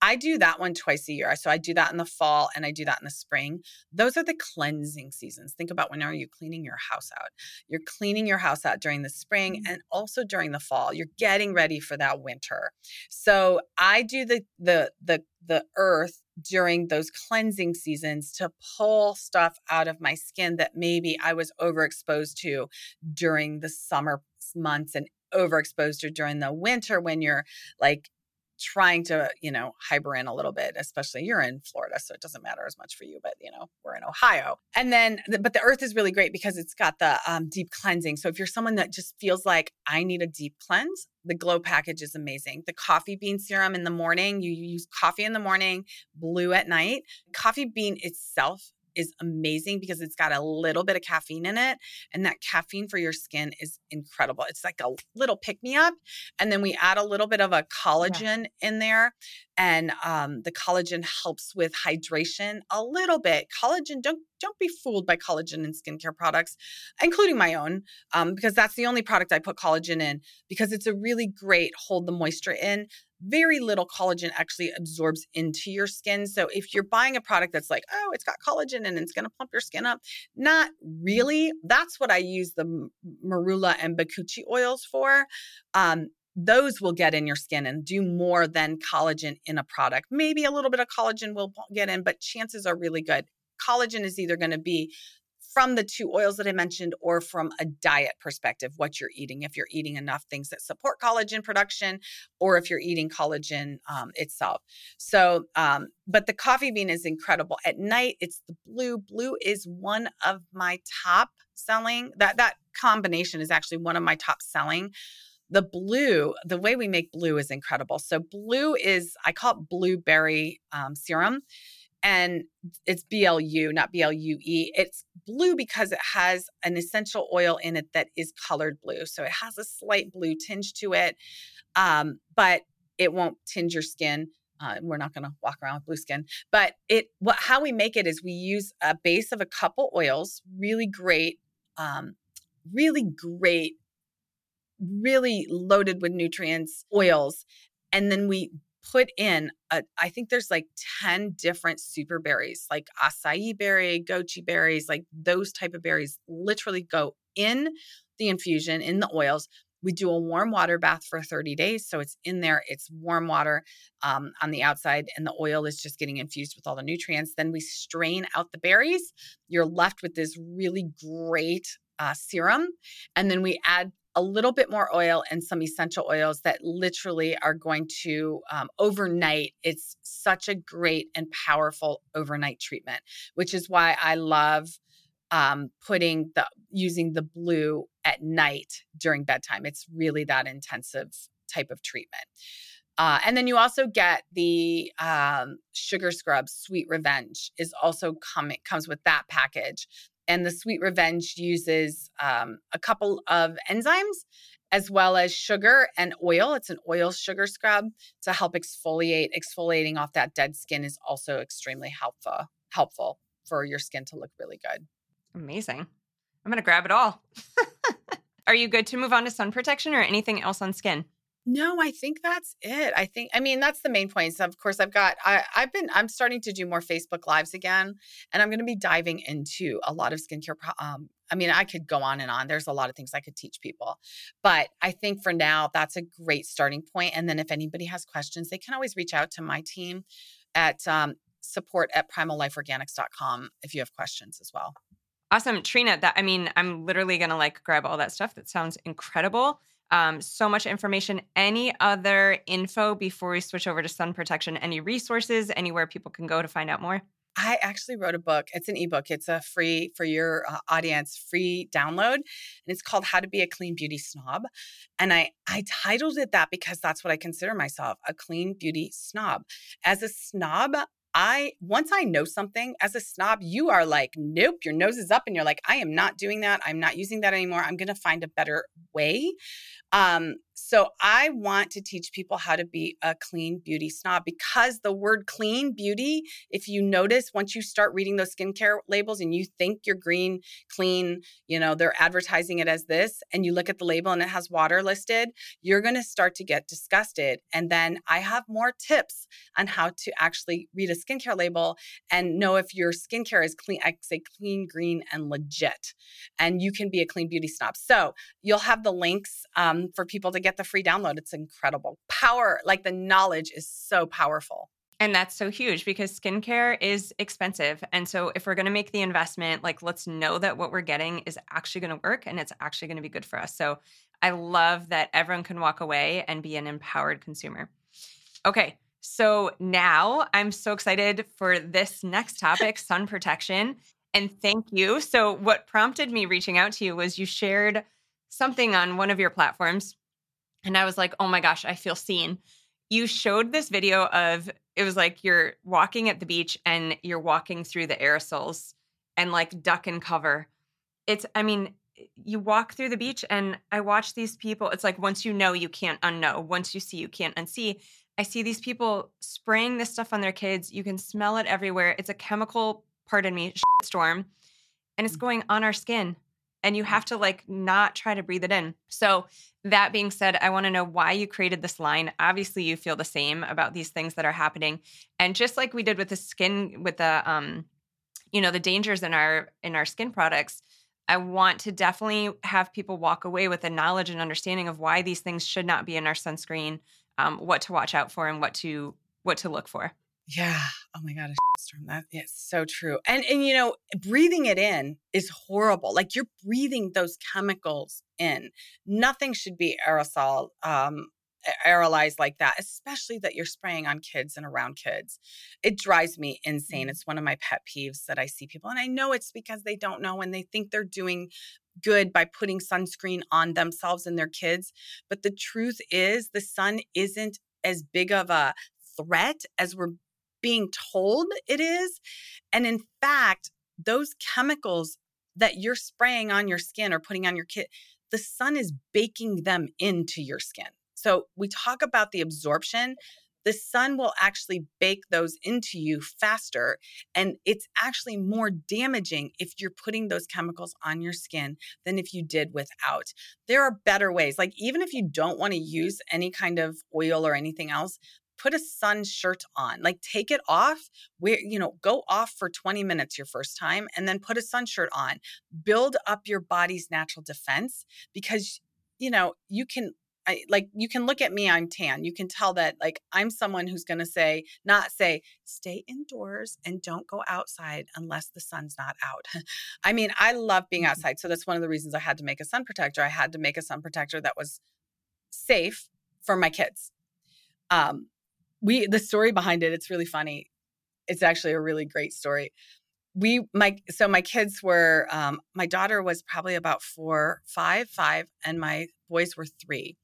I do that one twice a year. So I do that in the fall and I do that in the spring. Those are the cleansing seasons. Think about when are you cleaning your house out? You're cleaning your house out during the spring mm-hmm. and also during the fall. You're getting ready for that winter. So I do the the the the earth during those cleansing seasons to pull stuff out of my skin that maybe I was overexposed to during the summer months and overexposed to during the winter when you're like trying to, you know, hyper in a little bit, especially you're in Florida, so it doesn't matter as much for you, but you know, we're in Ohio. And then, but the earth is really great because it's got the um, deep cleansing. So if you're someone that just feels like I need a deep cleanse, the glow package is amazing. The coffee bean serum in the morning, you use coffee in the morning, blue at night. Coffee bean itself is amazing because it's got a little bit of caffeine in it. And that caffeine for your skin is incredible. It's like a little pick me up. And then we add a little bit of a collagen yeah. in there. And um, the collagen helps with hydration a little bit. Collagen, don't don't be fooled by collagen in skincare products, including my own, um, because that's the only product I put collagen in because it's a really great hold the moisture in very little collagen actually absorbs into your skin. So if you're buying a product that's like, oh, it's got collagen and it's going to plump your skin up, not really. That's what I use the marula and bakuchi oils for. Um, those will get in your skin and do more than collagen in a product. Maybe a little bit of collagen will get in, but chances are really good. Collagen is either going to be from the two oils that I mentioned or from a diet perspective, what you're eating, if you're eating enough things that support collagen production or if you're eating collagen um, itself. So, um, but the coffee bean is incredible. At night, it's the blue. Blue is one of my top selling. That that combination is actually one of my top selling the blue, the way we make blue is incredible. So, blue is, I call it blueberry um, serum and it's BLU, not BLUE. It's blue because it has an essential oil in it that is colored blue. So it has a slight blue tinge to it, um, but it won't tinge your skin. Uh, we're not going to walk around with blue skin, but it. What how we make it is we use a base of a couple oils, really great, um, really great, really loaded with nutrients oils, and then we put in a, I think there's like 10 different super berries, like acai berry, goji berries, like those type of berries literally go in the infusion in the oils. We do a warm water bath for 30 days. So it's in there, it's warm water um, on the outside, and the oil is just getting infused with all the nutrients. Then we strain out the berries. You're left with this really great uh, serum. And then we add a little bit more oil and some essential oils that literally are going to um, overnight. It's such a great and powerful overnight treatment, which is why I love um, putting the using the blue at night during bedtime. It's really that intensive type of treatment. Uh, and then you also get the um, sugar scrub sweet revenge is also coming comes with that package and the Sweet Revenge uses um, a couple of enzymes as well as sugar and oil. It's an oil sugar scrub to help exfoliate. Exfoliating off that dead skin is also extremely helpful helpful for your skin to look really good. Amazing. I'm going to grab it all. Are you good to move on to sun protection or anything else on skin? No, I think that's it. I think I mean that's the main points. Of course, I've got I I've been I'm starting to do more Facebook lives again, and I'm going to be diving into a lot of skincare. Um, I mean, I could go on and on. There's a lot of things I could teach people, but I think for now that's a great starting point. And then if anybody has questions, they can always reach out to my team at um, support at primallifeorganics.com if you have questions as well. Awesome, Trina. That I mean, I'm literally going to like grab all that stuff. That sounds incredible. Um, so much information. Any other info before we switch over to sun protection? Any resources, anywhere people can go to find out more? I actually wrote a book. It's an ebook. It's a free for your uh, audience, free download, and it's called How to Be a Clean Beauty Snob. And I I titled it that because that's what I consider myself, a clean beauty snob. As a snob, I once I know something as a snob, you are like, nope, your nose is up and you're like, I am not doing that. I'm not using that anymore. I'm going to find a better way. Um, so I want to teach people how to be a clean beauty snob because the word clean beauty, if you notice, once you start reading those skincare labels and you think you're green, clean, you know, they're advertising it as this, and you look at the label and it has water listed, you're going to start to get disgusted. And then I have more tips on how to actually read a skincare label and know if your skincare is clean, I say clean, green, and legit. And you can be a clean beauty snob. So you'll have the links um, for people to get the free download. It's incredible. Power, like the knowledge is so powerful. And that's so huge because skincare is expensive. And so if we're going to make the investment, like let's know that what we're getting is actually going to work and it's actually going to be good for us. So I love that everyone can walk away and be an empowered consumer. Okay. So now I'm so excited for this next topic, sun protection. And thank you. So what prompted me reaching out to you was you shared something on one of your platforms and I was like, oh my gosh, I feel seen. You showed this video of it was like you're walking at the beach and you're walking through the aerosols and like duck and cover. It's, I mean, you walk through the beach and I watch these people. It's like once you know, you can't unknow. Once you see, you can't unsee. I see these people spraying this stuff on their kids. You can smell it everywhere. It's a chemical, pardon me, storm, and it's mm. going on our skin and you have to like not try to breathe it in. So, that being said, I want to know why you created this line. Obviously, you feel the same about these things that are happening. And just like we did with the skin with the um you know, the dangers in our in our skin products, I want to definitely have people walk away with a knowledge and understanding of why these things should not be in our sunscreen, um, what to watch out for and what to what to look for. Yeah. Oh my God, a storm. That is so true. And and you know, breathing it in is horrible. Like you're breathing those chemicals in. Nothing should be aerosol um aerolized like that, especially that you're spraying on kids and around kids. It drives me insane. Mm-hmm. It's one of my pet peeves that I see people. And I know it's because they don't know and they think they're doing good by putting sunscreen on themselves and their kids. But the truth is, the sun isn't as big of a threat as we're being told it is. And in fact, those chemicals that you're spraying on your skin or putting on your kid, the sun is baking them into your skin. So we talk about the absorption. The sun will actually bake those into you faster. And it's actually more damaging if you're putting those chemicals on your skin than if you did without. There are better ways. Like, even if you don't want to use any kind of oil or anything else, put a sun shirt on like take it off where you know go off for 20 minutes your first time and then put a sun shirt on. Build up your body's natural defense because you know you can I, like you can look at me i'm tan. You can tell that like i'm someone who's going to say not say stay indoors and don't go outside unless the sun's not out. I mean i love being mm-hmm. outside so that's one of the reasons i had to make a sun protector. I had to make a sun protector that was safe for my kids. Um, we the story behind it it's really funny. It's actually a really great story. We my so my kids were um my daughter was probably about four five five and my boys were three.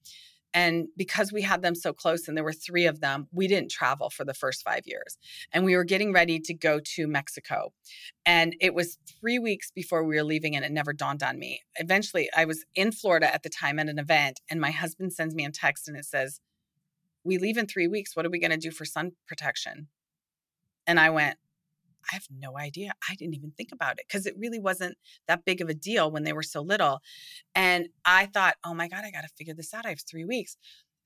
And because we had them so close and there were three of them we didn't travel for the first five years. And we were getting ready to go to mexico. And it was three weeks before we were leaving and it never dawned on me. Eventually i was in florida at the time at an event and my husband sends me a text and it says we leave in three weeks. What are we going to do for sun protection? And I went, I have no idea. I didn't even think about it because it really wasn't that big of a deal when they were so little. And I thought, oh my God, I got to figure this out. I have three weeks.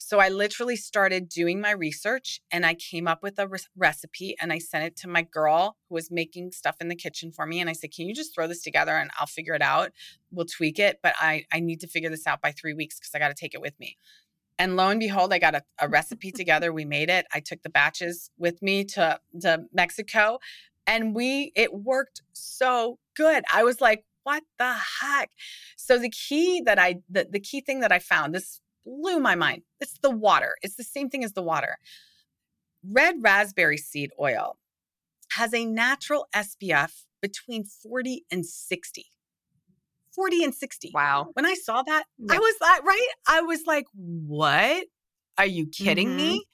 So I literally started doing my research and I came up with a re- recipe and I sent it to my girl who was making stuff in the kitchen for me. And I said, Can you just throw this together and I'll figure it out? We'll tweak it. But I, I need to figure this out by three weeks because I got to take it with me. And lo and behold, I got a, a recipe together. We made it. I took the batches with me to, to Mexico and we, it worked so good. I was like, what the heck? So the key that I, the, the key thing that I found, this blew my mind. It's the water. It's the same thing as the water. Red raspberry seed oil has a natural SPF between 40 and 60. 40 and 60. Wow. When I saw that, yeah. I was like, right? I was like, what? Are you kidding mm-hmm. me?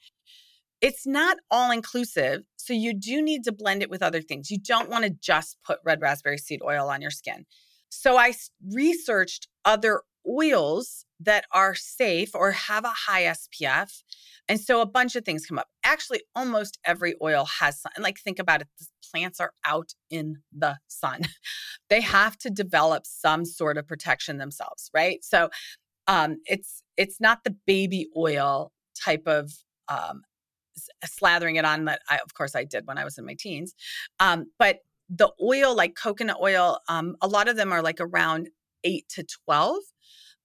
It's not all inclusive. So you do need to blend it with other things. You don't want to just put red raspberry seed oil on your skin. So I researched other oils that are safe or have a high SPF. And so a bunch of things come up. Actually, almost every oil has sun. Like, think about it the plants are out in the sun. they have to develop some sort of protection themselves, right? So um, it's it's not the baby oil type of um, slathering it on that I, of course I did when I was in my teens. Um, but the oil, like coconut oil, um, a lot of them are like around eight to 12.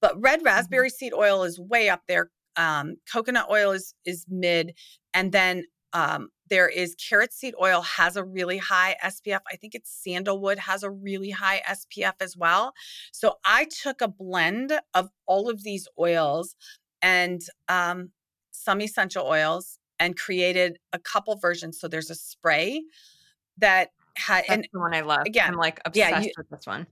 But red mm-hmm. raspberry mm-hmm. seed oil is way up there. Um, coconut oil is is mid, and then um, there is carrot seed oil has a really high SPF. I think it's sandalwood has a really high SPF as well. So I took a blend of all of these oils and um, some essential oils and created a couple versions. So there's a spray that had and the one I love. Again, I'm like obsessed yeah, you, with this one.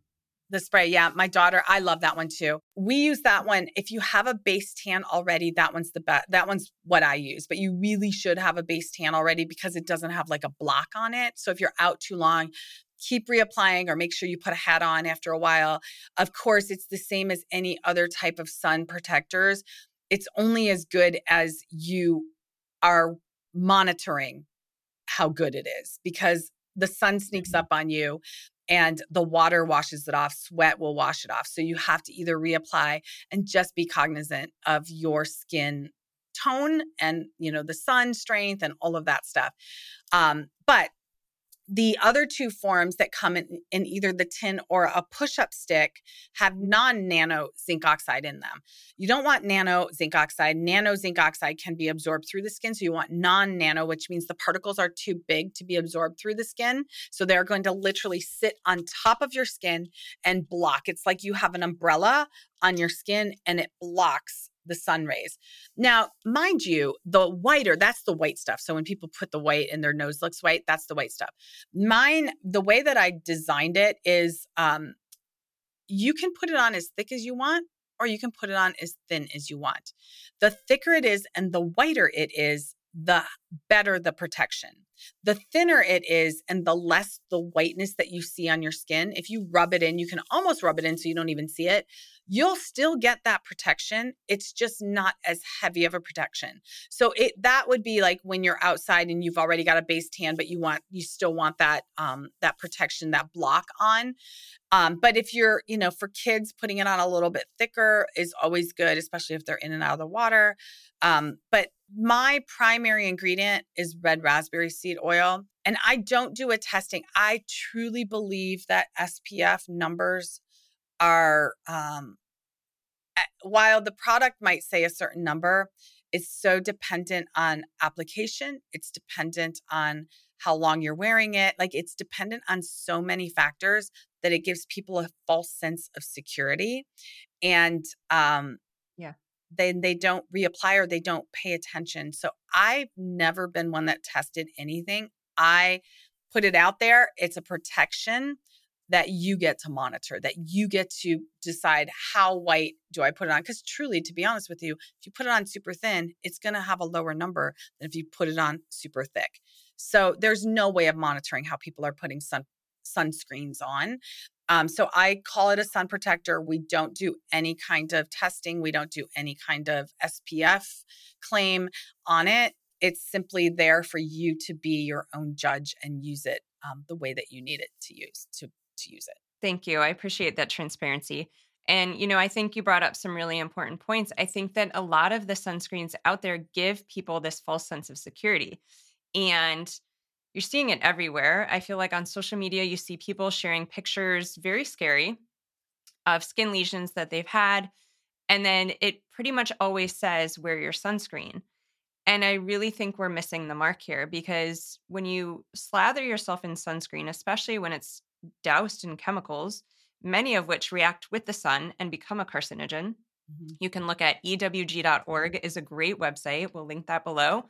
The spray, yeah. My daughter, I love that one too. We use that one. If you have a base tan already, that one's the best. That one's what I use. But you really should have a base tan already because it doesn't have like a block on it. So if you're out too long, keep reapplying or make sure you put a hat on after a while. Of course, it's the same as any other type of sun protectors. It's only as good as you are monitoring how good it is because the sun sneaks mm-hmm. up on you and the water washes it off sweat will wash it off. So you have to either reapply and just be cognizant of your skin tone and you know the sun strength and all of that stuff. Um, but the other two forms that come in, in either the tin or a push up stick have mm-hmm. non nano zinc oxide in them. You don't want nano zinc oxide. Nano zinc oxide can be absorbed through the skin. So you want non nano, which means the particles are too big to be absorbed through the skin. So they're going to literally sit on top of your skin and block. It's like you have an umbrella on your skin and it blocks the sun rays. Now, mind you, the whiter, that's the white stuff. So when people put the white and their nose looks white, that's the white stuff. Mine, the way that I designed it is um, you can put it on as thick as you want, or you can put it on as thin as you want. The thicker it is and the whiter it is, the better the protection. The thinner it is and the less the whiteness that you see on your skin, if you rub it in, you can almost rub it in so you don't even see it you'll still get that protection. It's just not as heavy of a protection. So it that would be like when you're outside and you've already got a base tan but you want you still want that um that protection that block on. Um but if you're you know for kids putting it on a little bit thicker is always good especially if they're in and out of the water. Um but my primary ingredient is red raspberry seed oil and I don't do a testing. I truly believe that SPF numbers are um, while the product might say a certain number it's so dependent on application it's dependent on how long you're wearing it like it's dependent on so many factors that it gives people a false sense of security and um then they don't reapply or they don't pay attention so i've never been one that tested anything i put it out there it's a protection that you get to monitor, that you get to decide how white do I put it on. Because truly, to be honest with you, if you put it on super thin, it's going to have a lower number than if you put it on super thick. So there's no way of monitoring how people are putting sun sunscreens on. Um, so I call it a sun protector. We don't do any kind of testing. We don't do any kind of SPF claim on it. It's simply there for you to be your own judge and use it um, the way that you need it to use to to use it. Thank you. I appreciate that transparency. And, you know, I think you brought up some really important points. I think that a lot of the sunscreens out there give people this false sense of security. And you're seeing it everywhere. I feel like on social media, you see people sharing pictures, very scary, of skin lesions that they've had. And then it pretty much always says, wear your sunscreen. And I really think we're missing the mark here because when you slather yourself in sunscreen, especially when it's doused in chemicals, many of which react with the sun and become a carcinogen. Mm-hmm. You can look at ewg.org is a great website. We'll link that below.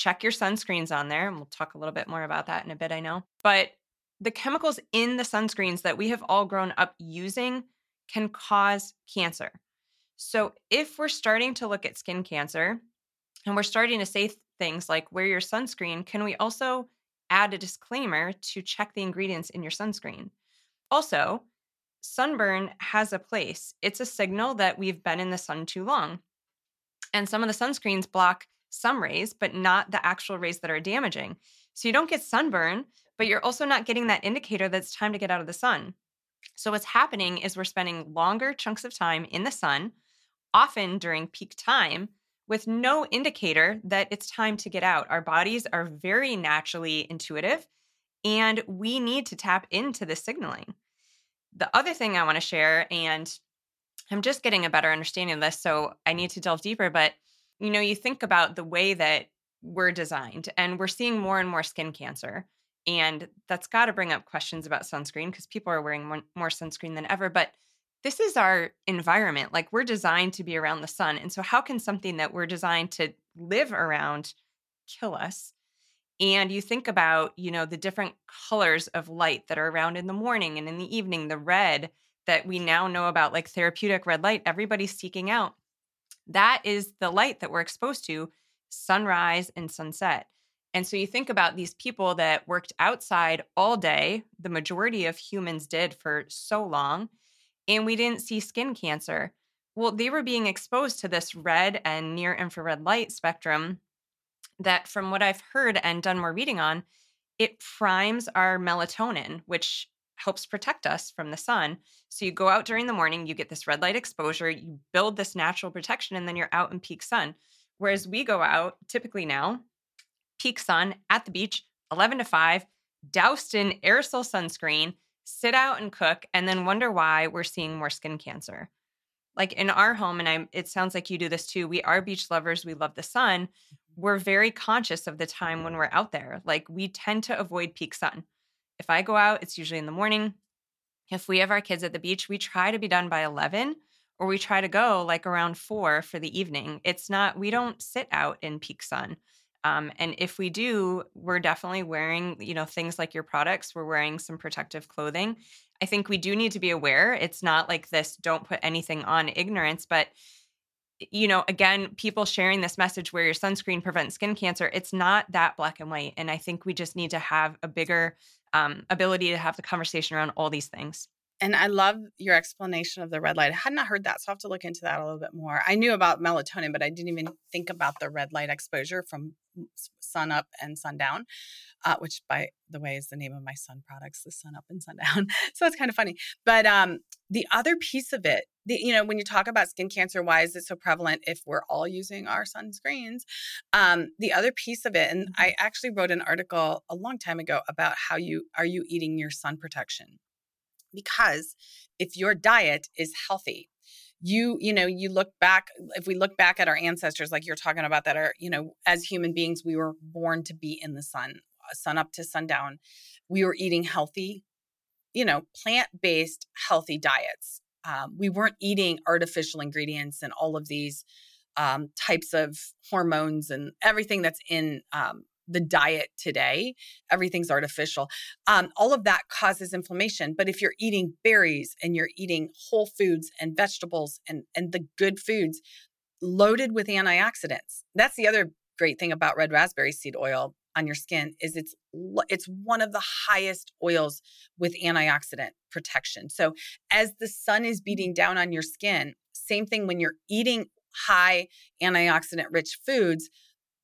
Check your sunscreens on there and we'll talk a little bit more about that in a bit, I know. But the chemicals in the sunscreens that we have all grown up using can cause cancer. So if we're starting to look at skin cancer and we're starting to say things like wear your sunscreen, can we also add a disclaimer to check the ingredients in your sunscreen? Also, sunburn has a place. It's a signal that we've been in the sun too long. And some of the sunscreens block some rays, but not the actual rays that are damaging. So you don't get sunburn, but you're also not getting that indicator that it's time to get out of the sun. So what's happening is we're spending longer chunks of time in the sun, often during peak time, with no indicator that it's time to get out. Our bodies are very naturally intuitive, and we need to tap into the signaling. The other thing I want to share, and I'm just getting a better understanding of this, so I need to delve deeper, but you know, you think about the way that we're designed, and we're seeing more and more skin cancer. And that's got to bring up questions about sunscreen because people are wearing more, more sunscreen than ever. But this is our environment. Like we're designed to be around the sun. And so, how can something that we're designed to live around kill us? And you think about, you know, the different colors of light that are around in the morning and in the evening, the red that we now know about, like therapeutic red light, everybody's seeking out. That is the light that we're exposed to sunrise and sunset. And so you think about these people that worked outside all day, the majority of humans did for so long, and we didn't see skin cancer. Well, they were being exposed to this red and near infrared light spectrum that, from what I've heard and done more reading on, it primes our melatonin, which helps protect us from the sun. So you go out during the morning, you get this red light exposure, you build this natural protection, and then you're out in peak sun. Whereas we go out typically now, peak sun at the beach, 11 to 5, doused in aerosol sunscreen, sit out and cook, and then wonder why we're seeing more skin cancer. Like in our home, and I, it sounds like you do this too. We are beach lovers. We love the sun. Mm-hmm. We're very conscious of the time when we're out there. Like we tend to avoid peak sun. If I go out, it's usually in the morning. If we have our kids at the beach, we try to be done by 11 or we try to go like around four for the evening. It's not, we don't sit out in peak sun. Um, and if we do, we're definitely wearing, you know, things like your products. We're wearing some protective clothing. I think we do need to be aware. It's not like this don't put anything on ignorance, but you know, again, people sharing this message where your sunscreen prevents skin cancer, it's not that black and white. And I think we just need to have a bigger um, ability to have the conversation around all these things. And I love your explanation of the red light. I had not heard that, so I have to look into that a little bit more. I knew about melatonin, but I didn't even think about the red light exposure from sun up and sundown, uh, which, by the way, is the name of my sun products, the sun up and sundown. so it's kind of funny. But um, the other piece of it, the, you know, when you talk about skin cancer, why is it so prevalent if we're all using our sunscreens? Um, the other piece of it, and mm-hmm. I actually wrote an article a long time ago about how you are you eating your sun protection because if your diet is healthy you you know you look back if we look back at our ancestors like you're talking about that are you know as human beings we were born to be in the sun uh, sun up to sundown we were eating healthy you know plant-based healthy diets. Um, we weren't eating artificial ingredients and all of these um, types of hormones and everything that's in um, the diet today. Everything's artificial. Um, all of that causes inflammation. But if you're eating berries and you're eating whole foods and vegetables and, and the good foods loaded with antioxidants, that's the other great thing about red raspberry seed oil on your skin is it's it's one of the highest oils with antioxidant protection. So as the sun is beating down on your skin, same thing when you're eating high antioxidant rich foods,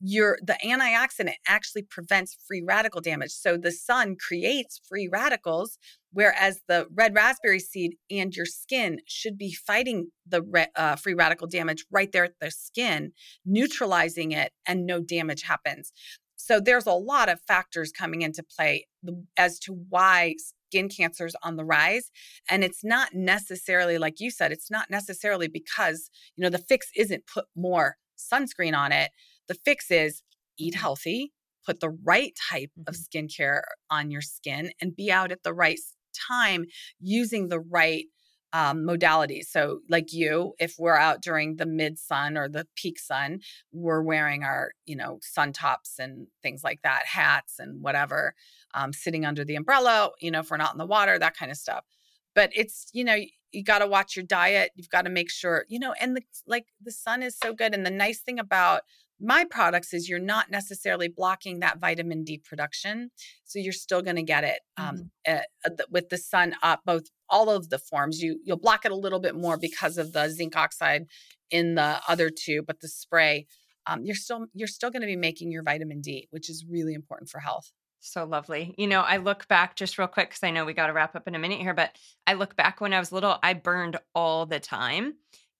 your the antioxidant actually prevents free radical damage. So the sun creates free radicals, whereas the red raspberry seed and your skin should be fighting the re, uh, free radical damage right there at the skin, neutralizing it, and no damage happens. So there's a lot of factors coming into play as to why skin cancer is on the rise and it's not necessarily like you said it's not necessarily because you know the fix isn't put more sunscreen on it the fix is eat healthy, put the right type mm-hmm. of skincare on your skin, and be out at the right time using the right um, modalities. So, like you, if we're out during the mid sun or the peak sun, we're wearing our, you know, sun tops and things like that, hats and whatever, um, sitting under the umbrella, you know, if we're not in the water, that kind of stuff. But it's, you know, you got to watch your diet. You've got to make sure, you know, and the, like the sun is so good. And the nice thing about my products is you're not necessarily blocking that vitamin D production. So you're still going to get it um, mm-hmm. uh, with the sun up, both all of the forms. You you'll block it a little bit more because of the zinc oxide in the other two, but the spray, um, you're still you're still going to be making your vitamin D, which is really important for health. So lovely. You know, I look back just real quick because I know we got to wrap up in a minute here, but I look back when I was little, I burned all the time.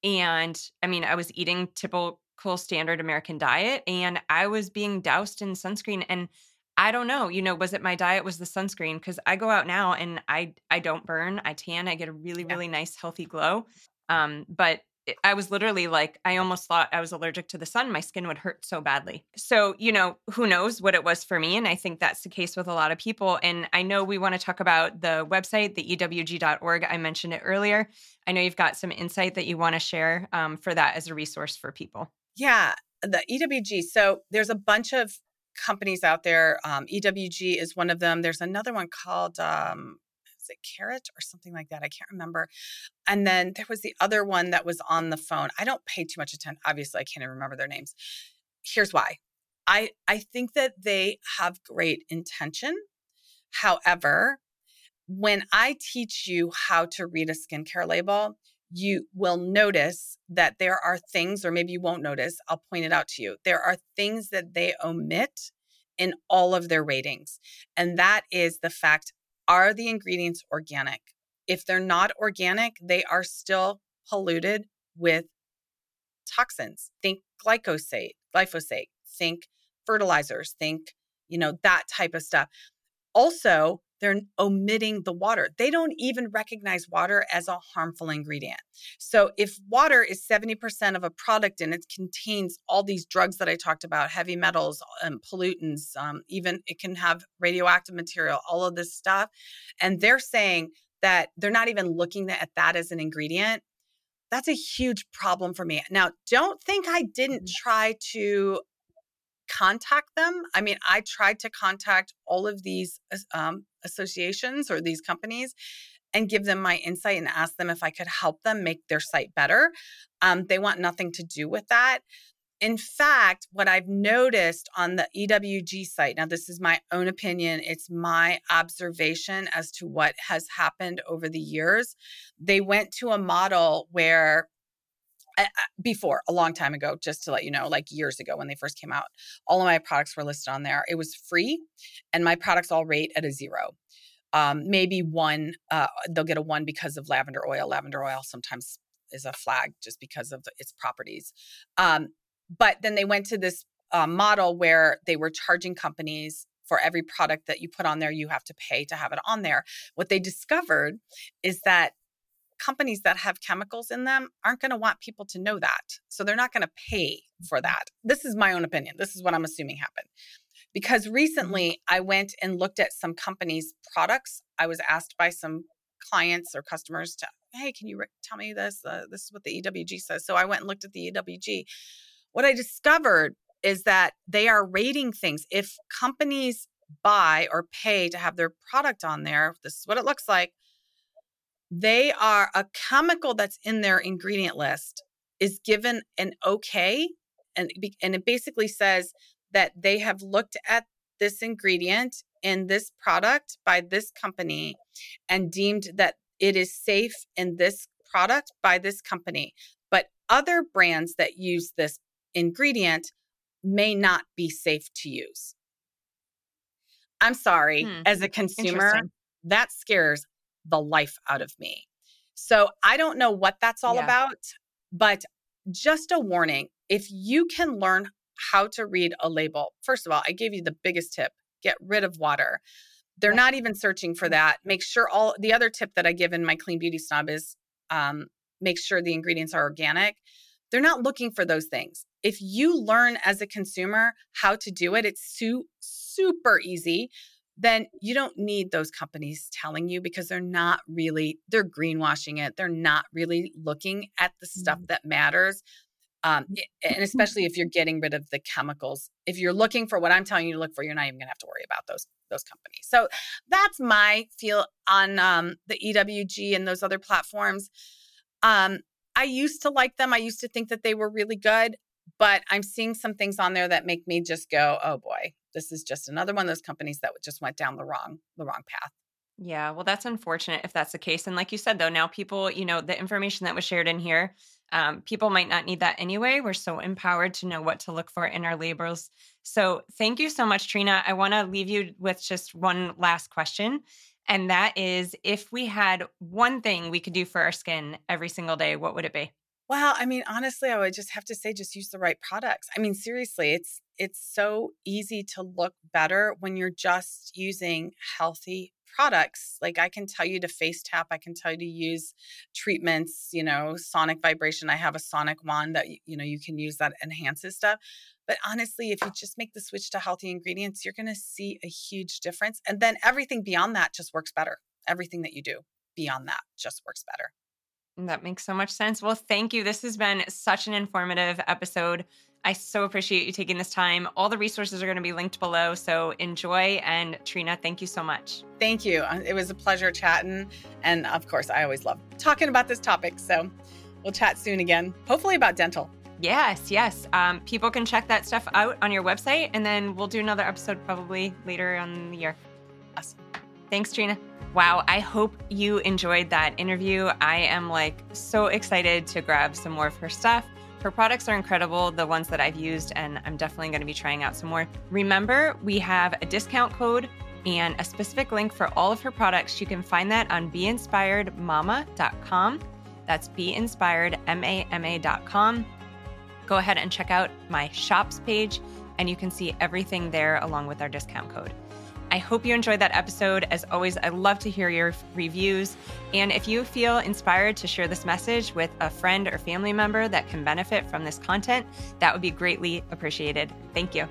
And I mean, I was eating typical standard American diet and I was being doused in sunscreen and I don't know, you know, was it my diet was the sunscreen cuz I go out now and I I don't burn, I tan, I get a really yeah. really nice healthy glow. Um but I was literally like, I almost thought I was allergic to the sun. My skin would hurt so badly. So, you know, who knows what it was for me. And I think that's the case with a lot of people. And I know we want to talk about the website, the EWG.org. I mentioned it earlier. I know you've got some insight that you want to share um, for that as a resource for people. Yeah, the EWG. So there's a bunch of companies out there. Um, EWG is one of them. There's another one called um, is it Carrot or something like that? I can't remember. And then there was the other one that was on the phone. I don't pay too much attention. Obviously, I can't even remember their names. Here's why. I I think that they have great intention. However, when I teach you how to read a skincare label, you will notice that there are things, or maybe you won't notice, I'll point it out to you. There are things that they omit in all of their ratings. And that is the fact are the ingredients organic? If they're not organic, they are still polluted with toxins. Think glyphosate, glyphosate, think fertilizers, think, you know, that type of stuff. Also, they're omitting the water. They don't even recognize water as a harmful ingredient. So, if water is 70% of a product and it contains all these drugs that I talked about, heavy metals, um, pollutants, um, even it can have radioactive material, all of this stuff, and they're saying that they're not even looking at that as an ingredient, that's a huge problem for me. Now, don't think I didn't mm. try to contact them. I mean, I tried to contact all of these um, associations or these companies and give them my insight and ask them if I could help them make their site better. Um, they want nothing to do with that. In fact, what I've noticed on the EWG site, now this is my own opinion, it's my observation as to what has happened over the years. They went to a model where before a long time ago just to let you know like years ago when they first came out all of my products were listed on there. It was free and my products all rate at a zero. Um, maybe one uh, they'll get a one because of lavender oil. Lavender oil sometimes is a flag just because of its properties. Um, but then they went to this uh, model where they were charging companies for every product that you put on there you have to pay to have it on there. What they discovered is that companies that have chemicals in them aren't going to want people to know that. So they're not going to pay for that. This is my own opinion. This is what I'm assuming happened. Because mm-hmm. recently I went and looked at some companies' products. I was asked by some clients or customers to, hey, can you tell me this? Uh, this is what the EWG says. So I went and looked at the EWG. What I discovered is that they are rating things. If companies buy or pay to have their product on there, this is what it looks like they are a chemical that's in their ingredient list is given an okay and and it basically says that they have looked at this ingredient in this product by this company and deemed that it is safe in this product by this company but other brands that use this ingredient may not be safe to use. I'm sorry, hmm. as a consumer, that scares the life out of me. So I don't know what that's all yeah. about, but just a warning if you can learn how to read a label, first of all, I gave you the biggest tip get rid of water. They're not even searching for that. Make sure all the other tip that I give in my Clean Beauty Snob is um, make sure the ingredients are organic. They're not looking for those things. If you learn as a consumer how to do it, it's su- super easy then you don't need those companies telling you because they're not really they're greenwashing it. They're not really looking at the stuff mm-hmm. that matters um, and especially if you're getting rid of the chemicals. If you're looking for what i'm telling you to look for you're not even going to have to worry about those those companies. So that's my feel on um, the ewg and those other platforms. Um, i used to like them. I used to think that they were really good but i'm seeing some things on there that make me just go oh boy this is just another one of those companies that just went down the wrong the wrong path. Yeah, well, that's unfortunate if that's the case. And like you said, though, now people, you know, the information that was shared in here, um, people might not need that anyway. We're so empowered to know what to look for in our labels. So thank you so much, Trina. I want to leave you with just one last question. And that is if we had one thing we could do for our skin every single day, what would it be? Well, I mean, honestly, I would just have to say just use the right products. I mean, seriously, it's it's so easy to look better when you're just using healthy products. Like I can tell you to face tap, I can tell you to use treatments, you know, sonic vibration. I have a sonic wand that you know you can use that enhances stuff. But honestly, if you just make the switch to healthy ingredients, you're going to see a huge difference. And then everything beyond that just works better. Everything that you do beyond that just works better. That makes so much sense. Well, thank you. This has been such an informative episode. I so appreciate you taking this time. All the resources are going to be linked below. So enjoy. And Trina, thank you so much. Thank you. Uh, it was a pleasure chatting. And of course, I always love talking about this topic. So we'll chat soon again, hopefully about dental. Yes, yes. Um, people can check that stuff out on your website. And then we'll do another episode probably later on the year. Awesome. Thanks, Trina. Wow, I hope you enjoyed that interview. I am like so excited to grab some more of her stuff. Her products are incredible, the ones that I've used, and I'm definitely going to be trying out some more. Remember, we have a discount code and a specific link for all of her products. You can find that on beinspiredmama.com. That's beinspiredmama.com. Go ahead and check out my shops page, and you can see everything there along with our discount code. I hope you enjoyed that episode. As always, I love to hear your reviews. And if you feel inspired to share this message with a friend or family member that can benefit from this content, that would be greatly appreciated. Thank you.